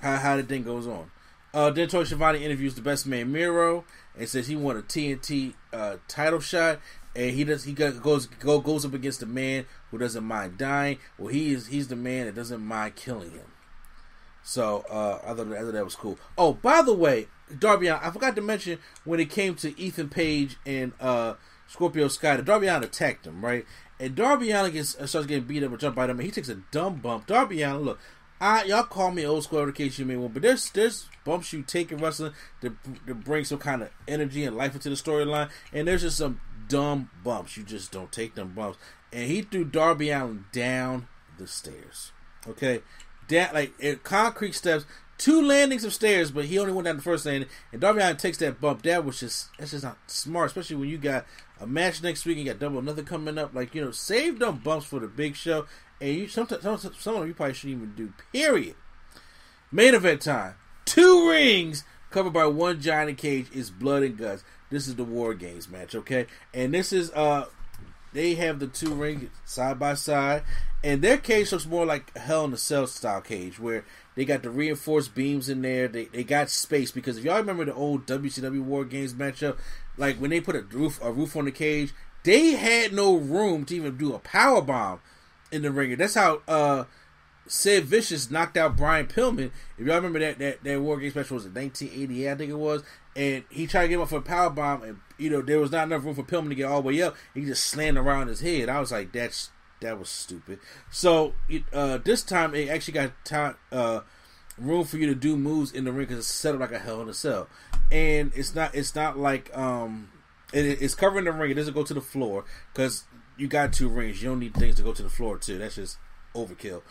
how how the thing goes on. Uh, then Tony Schiavone interviews the best man Miro and says he won a TNT uh, title shot and he does he goes go, goes up against a man who doesn't mind dying. Well, he is he's the man that doesn't mind killing him. So uh, than that, that was cool. Oh, by the way, Darby, I forgot to mention when it came to Ethan Page and uh, Scorpio Sky, the Darby attacked him right, and Darby Allin gets uh, starts getting beat up and jumped by them, and he takes a dumb bump. Darby Allin, look, I y'all call me old school, in case you may want, but there's there's bumps you take in wrestling to, to bring some kind of energy and life into the storyline, and there's just some dumb bumps. You just don't take them bumps. And he threw Darby Allin down the stairs. Okay, that like concrete steps, two landings of stairs, but he only went down the first landing. And Darby Allin takes that bump. That was just that's just not smart, especially when you got a match next week and got double another coming up. Like you know, save them bumps for the big show. And you sometimes some, some of you probably shouldn't even do. Period. Main event time. Two rings covered by one giant cage is blood and guts. This is the War Games match, okay? And this is uh they have the two rings side by side, and their cage looks more like Hell in a Cell style cage, where they got the reinforced beams in there. They they got space because if y'all remember the old WCW War Games matchup, like when they put a roof a roof on the cage, they had no room to even do a power bomb in the ring. That's how uh Sid Vicious knocked out Brian Pillman. If y'all remember that that, that War Games special was in 1988, I think it was, and he tried to get him up for a power bomb, and you know there was not enough room for Pillman to get all the way up. He just slammed around his head. I was like, that's that was stupid. So uh, this time it actually got time, uh, room for you to do moves in the ring because it's set up like a hell in a cell, and it's not it's not like um it, it's covering the ring. It doesn't go to the floor because you got two rings. You don't need things to go to the floor too. That's just overkill.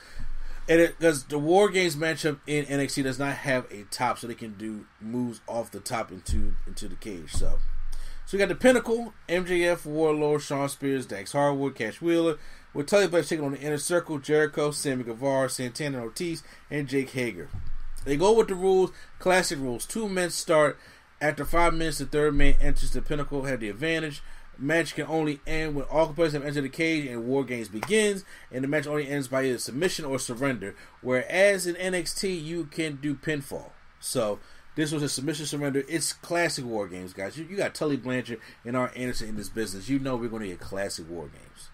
And it because the War Games matchup in NXT does not have a top, so they can do moves off the top into into the cage. So, so we got the Pinnacle, MJF, Wardlow, Shawn Spears, Dax Harwood, Cash Wheeler, with Tully Black taking on the Inner Circle, Jericho, Sammy Guevara, Santana Ortiz, and Jake Hager. They go with the rules, classic rules. Two men start. After five minutes, the third man enters the Pinnacle, have the advantage. Match can only end when all competitors have entered the cage and War Games begins, and the match only ends by either submission or surrender. Whereas in NXT, you can do pinfall. So this was a submission surrender. It's classic War Games, guys. You, you got Tully Blanchard and Arn Anderson in this business. You know we're going to get classic War Games.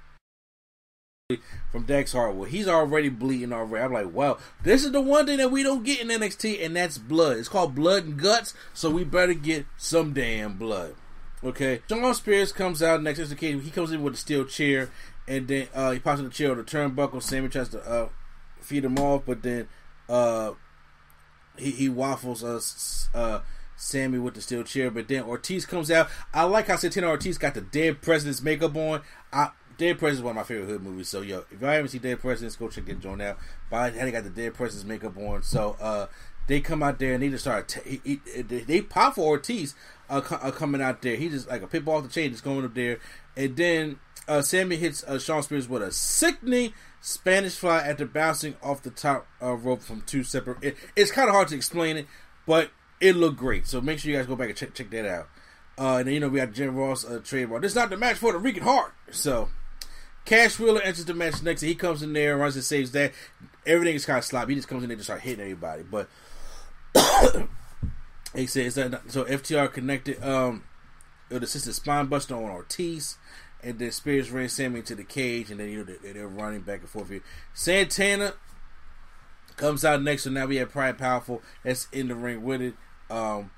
From Dax Hartwell. he's already bleeding already. I'm like, wow, this is the one thing that we don't get in NXT, and that's blood. It's called blood and guts, so we better get some damn blood. Okay, Shawn Spears comes out next cage. He comes in with a steel chair, and then uh, he pops in the chair with a turnbuckle. Sammy tries to uh, feed him off, but then uh, he, he waffles us. Uh, Sammy with the steel chair, but then Ortiz comes out. I like how Santana Ortiz got the Dead President's makeup on. I, Dead President's one of my favorite hood movies. So yo, if y'all haven't seen Dead Presidents, go check that joint out. But I had got the Dead President's makeup on. So uh, they come out there and they just start. T- he, he, they, pop for Ortiz uh, uh, coming out there. He just like a pit ball off the chain, just going up there, and then uh, Sammy hits uh, Shawn Spears with a sickening Spanish fly after bouncing off the top uh, rope from two separate. It, it's kind of hard to explain it, but it looked great. So make sure you guys go back and check check that out. Uh, and then you know we got Jim Ross uh, trademark. This is not the match for the Rican Heart. So Cash Wheeler enters the match next. And he comes in there, runs and saves that. Everything is kind of sloppy. He just comes in there and just start hitting everybody. But he says that so FTR connected um with assisted spine buster on Ortiz. And then Spears ran Sammy into the cage, and then you know they're, they're running back and forth here. Santana comes out next, so now we have Pride Powerful that's in the ring with it. Um,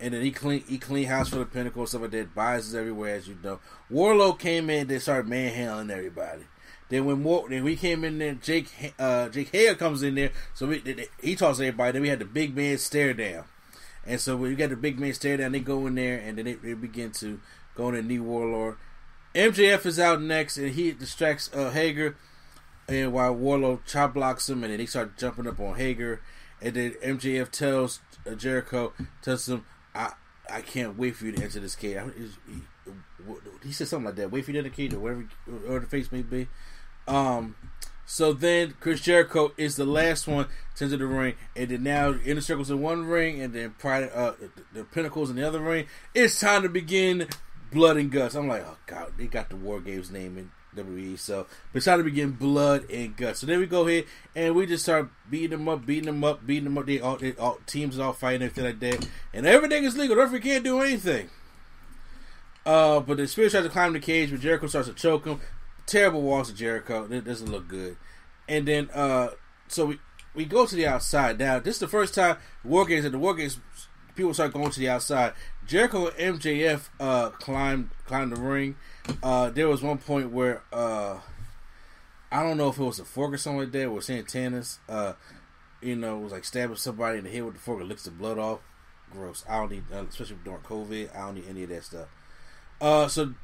and then he clean he clean house for the pinnacle, stuff like that. Biases everywhere, as you know. Wardlow came in, they started manhandling everybody. Then when War, then we came in there, Jake uh, Jake Hager comes in there, so we, he talks to everybody. Then we had the big man stare down, and so you got the big man stare down, they go in there and then they, they begin to go in and knee Wardlow. MJF is out next, and he distracts uh, Hager, and while Wardlow chop blocks him, and then they start jumping up on Hager, and then MJF tells uh, Jericho, tells him, "I I can't wait for you to enter this cage." He, he said something like that. Wait for you to enter the cage, or whatever, whatever the face may be. Um, so then Chris Jericho is the last one to enter the ring, and then now inner circles in one ring, and then Pride, uh, the, the Pinnacles in the other ring. It's time to begin blood and guts. I'm like, oh god, they got the War Games name in WWE, so it's time to begin blood and guts. So then we go ahead and we just start beating them up, beating them up, beating them up. They all, they all teams are all fighting everything like that, and everything is legal. The referee can't do anything. Uh, but the Spirit tries to climb the cage, but Jericho starts to choke him. Terrible walls of Jericho. It doesn't look good. And then, uh, so we we go to the outside. Now, this is the first time War Games and the War Games people start going to the outside. Jericho and MJF uh, climbed climbed the ring. Uh, there was one point where uh, I don't know if it was a fork or something like that, where Santana's uh, you know was like stabbing somebody in the head with the fork and licks the blood off. Gross. I don't need, uh, especially during COVID. I don't need any of that stuff. Uh, so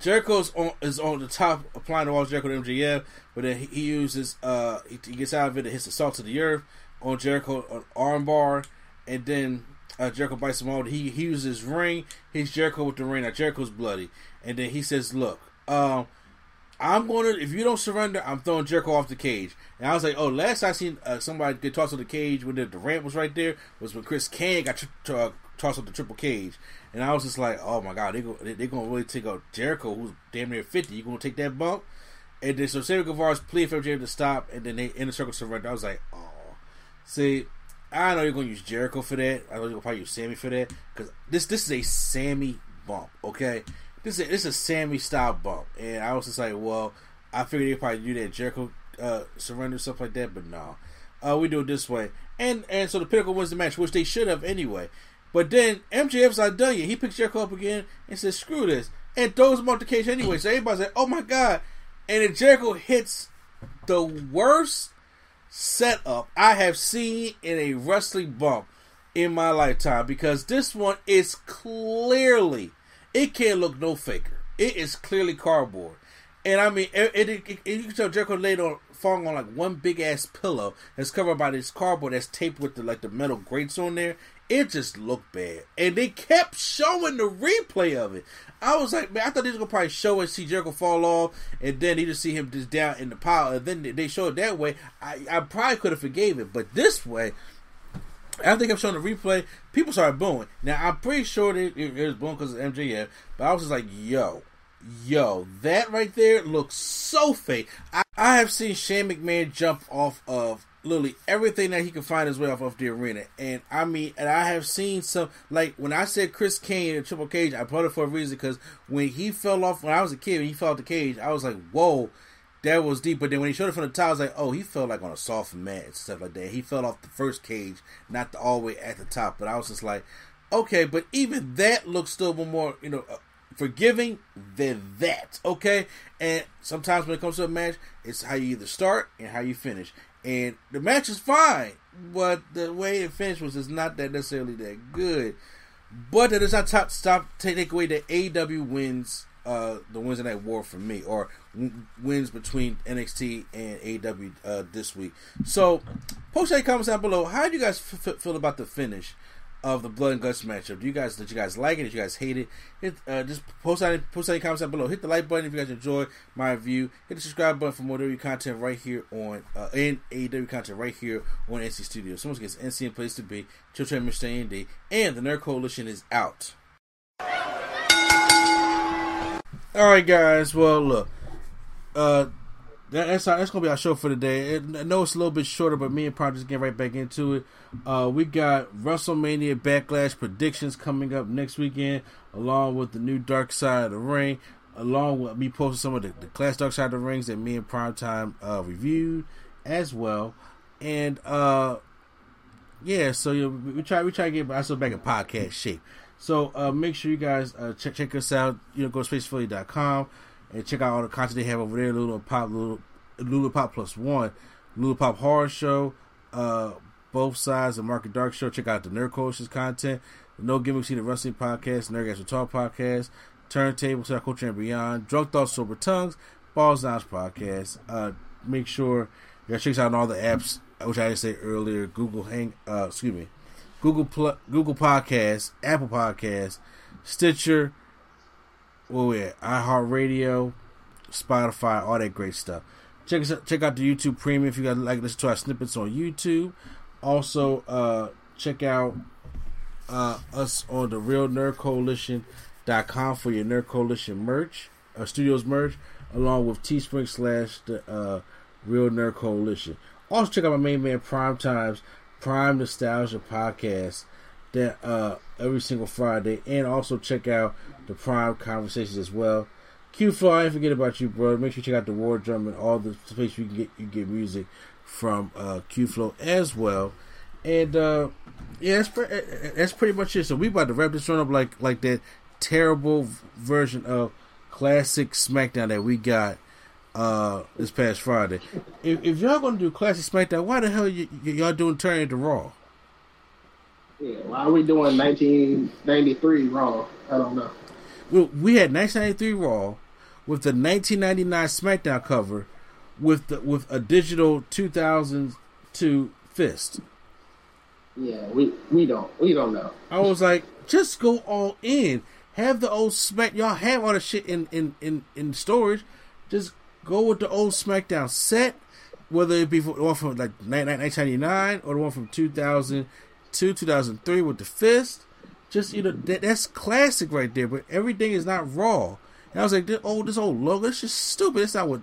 Jericho's on is on the top applying the walls Jericho to MJF, but then he, uses uh he, he, gets out of it and hits the salt to the earth on Jericho on armbar, and then uh, Jericho bites him off. He, he uses ring. He's Jericho with the ring. Now Jericho's bloody, and then he says, "Look, um, I'm going to. If you don't surrender, I'm throwing Jericho off the cage." And I was like, "Oh, last I seen uh, somebody get tossed off the cage when the, the ramp was right there was when Chris Kane got uh, tossed off the triple cage." And I was just like, "Oh my god, they go, they, are gonna really take out Jericho, who's damn near 50. You gonna take that bump?" And then so Sammy Guevara's plea for MJF to stop, and then they in the circle surrender. I was like, "Oh, see." I know you're gonna use Jericho for that. I know you're gonna probably use Sammy for that because this this is a Sammy bump. Okay, this is a, this is a Sammy style bump, and I was just like, well, I figured they'd probably do that Jericho uh, surrender stuff like that, but no, uh, we do it this way, and and so the Pinnacle wins the match, which they should have anyway. But then MJF's not done yet. He picks Jericho up again and says, "Screw this," and throws him off the cage anyway. So everybody's like, "Oh my god!" And then Jericho hits the worst setup I have seen in a wrestling bump in my lifetime because this one is clearly it can't look no faker. It is clearly cardboard, and I mean, it, it, it, it you can tell Jericho laid on falling on like one big ass pillow that's covered by this cardboard that's taped with the like the metal grates on there. It just looked bad, and they kept showing the replay of it. I was like, man, I thought they was gonna probably show and see Jericho fall off, and then he just see him just down in the pile, and then they show it that way. I, I probably could have forgave it, but this way, after they kept showing the replay, people started booing. Now I'm pretty sure it, it, it was booing because of MJF, but I was just like, yo, yo, that right there looks so fake. I, I have seen Shane McMahon jump off of literally everything that he could find his way off of the arena. And I mean, and I have seen some like when I said Chris Kane in Triple Cage, I put it for a reason because when he fell off when I was a kid, when he fell off the cage, I was like, whoa. That was deep, but then when he showed it from the top, I was like, "Oh, he fell like on a soft mat and stuff like that." He fell off the first cage, not the, all the way at the top. But I was just like, Okay, but even that looks still more, you know, uh, forgiving than that. Okay, and sometimes when it comes to a match, it's how you either start and how you finish. And the match is fine, but the way it finished was just not that necessarily that good. But that does not top, stop take away that AEW wins uh, the Wednesday Night War for me, or w- wins between NXT and AEW uh, this week. So, post any comments down below. How do you guys f- feel about the finish of the Blood and Guts matchup? Do you guys did you guys like it? Did you guys hate it? Hit, uh, just post any post any comments down below. Hit the like button if you guys enjoy my review. Hit the subscribe button for more WWE content right here on uh, and AEW content right here on NC Studios. Someone gets NC in place to be. Chill Mr. Andy and the Nerd Coalition is out. All right, guys. Well, look, uh, that, that's our, that's gonna be our show for today. It, I know it's a little bit shorter, but me and Prime just getting right back into it. Uh, we got WrestleMania Backlash predictions coming up next weekend, along with the new Dark Side of the Ring, along with me posting some of the, the class Dark Side of the Rings that me and Primetime uh, reviewed as well, and uh, yeah, so you know, we try we try to get ourselves back in podcast shape. So uh, make sure you guys uh, check check us out. You know, go to spacephilly.com and check out all the content they have over there. Lulu Pop, Lulu, Pop Plus One, Lulu Pop Horror Show, uh, both sides of Market Dark Show. Check out the Nerd Coaches content, the No Gimmicks the Wrestling Podcast, Nerd Talk Podcast, Turntable, Star Culture and Beyond, Drunk Thoughts, Sober Tongues, Balls Downs Podcast. Uh, make sure you guys check out all the apps, which I didn't say earlier. Google Hang, uh, excuse me. Google Pl- Google Podcasts, Apple Podcasts, Stitcher, where we at? iHeartRadio, Spotify, all that great stuff. Check us out, check out the YouTube Premium if you guys like listen to our snippets on YouTube. Also, uh, check out uh, us on the Real Nerd Coalition.com for your Nerd Coalition merch, uh, studios merch, along with Teespring slash the uh, Real Nerd Coalition. Also, check out my main man Prime Times Prime Nostalgia podcast that uh every single Friday, and also check out the Prime Conversations as well. Q Flow, I forget about you, bro. Make sure you check out the War Drum and all the places you can get you get music from uh, Q Flow as well. And uh, yeah, that's pre- that's pretty much it. So we about to wrap this one up like like that terrible version of classic SmackDown that we got uh this past Friday. If, if y'all gonna do classic SmackDown, why the hell y- y- y'all doing turn into Raw? Yeah, why are we doing 1993 Raw? I don't know. We had 1993 Raw with the 1999 SmackDown cover with the with a digital 2002 fist. Yeah, we we don't we don't know. I was like, just go all in. Have the old Smack. Y'all have all the shit in in in, in storage. Just go with the old SmackDown set, whether it be the one from like 1999 or the one from 2002, 2003 with the fist. Just you know that, that's classic right there. But everything is not raw. And I was like, this old this old logo, it's just stupid. It's not what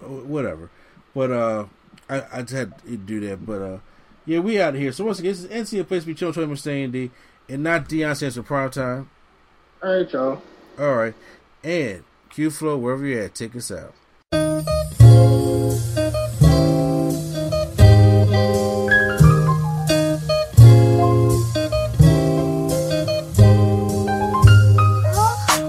whatever. But uh, I I just had to do that. But uh, yeah, we out of here. So once again, this is NC a place to be chill, Troy staying D, and not Deion Sanders for prime time. All right, y'all. All right, and Q Flow wherever you're at, take us out.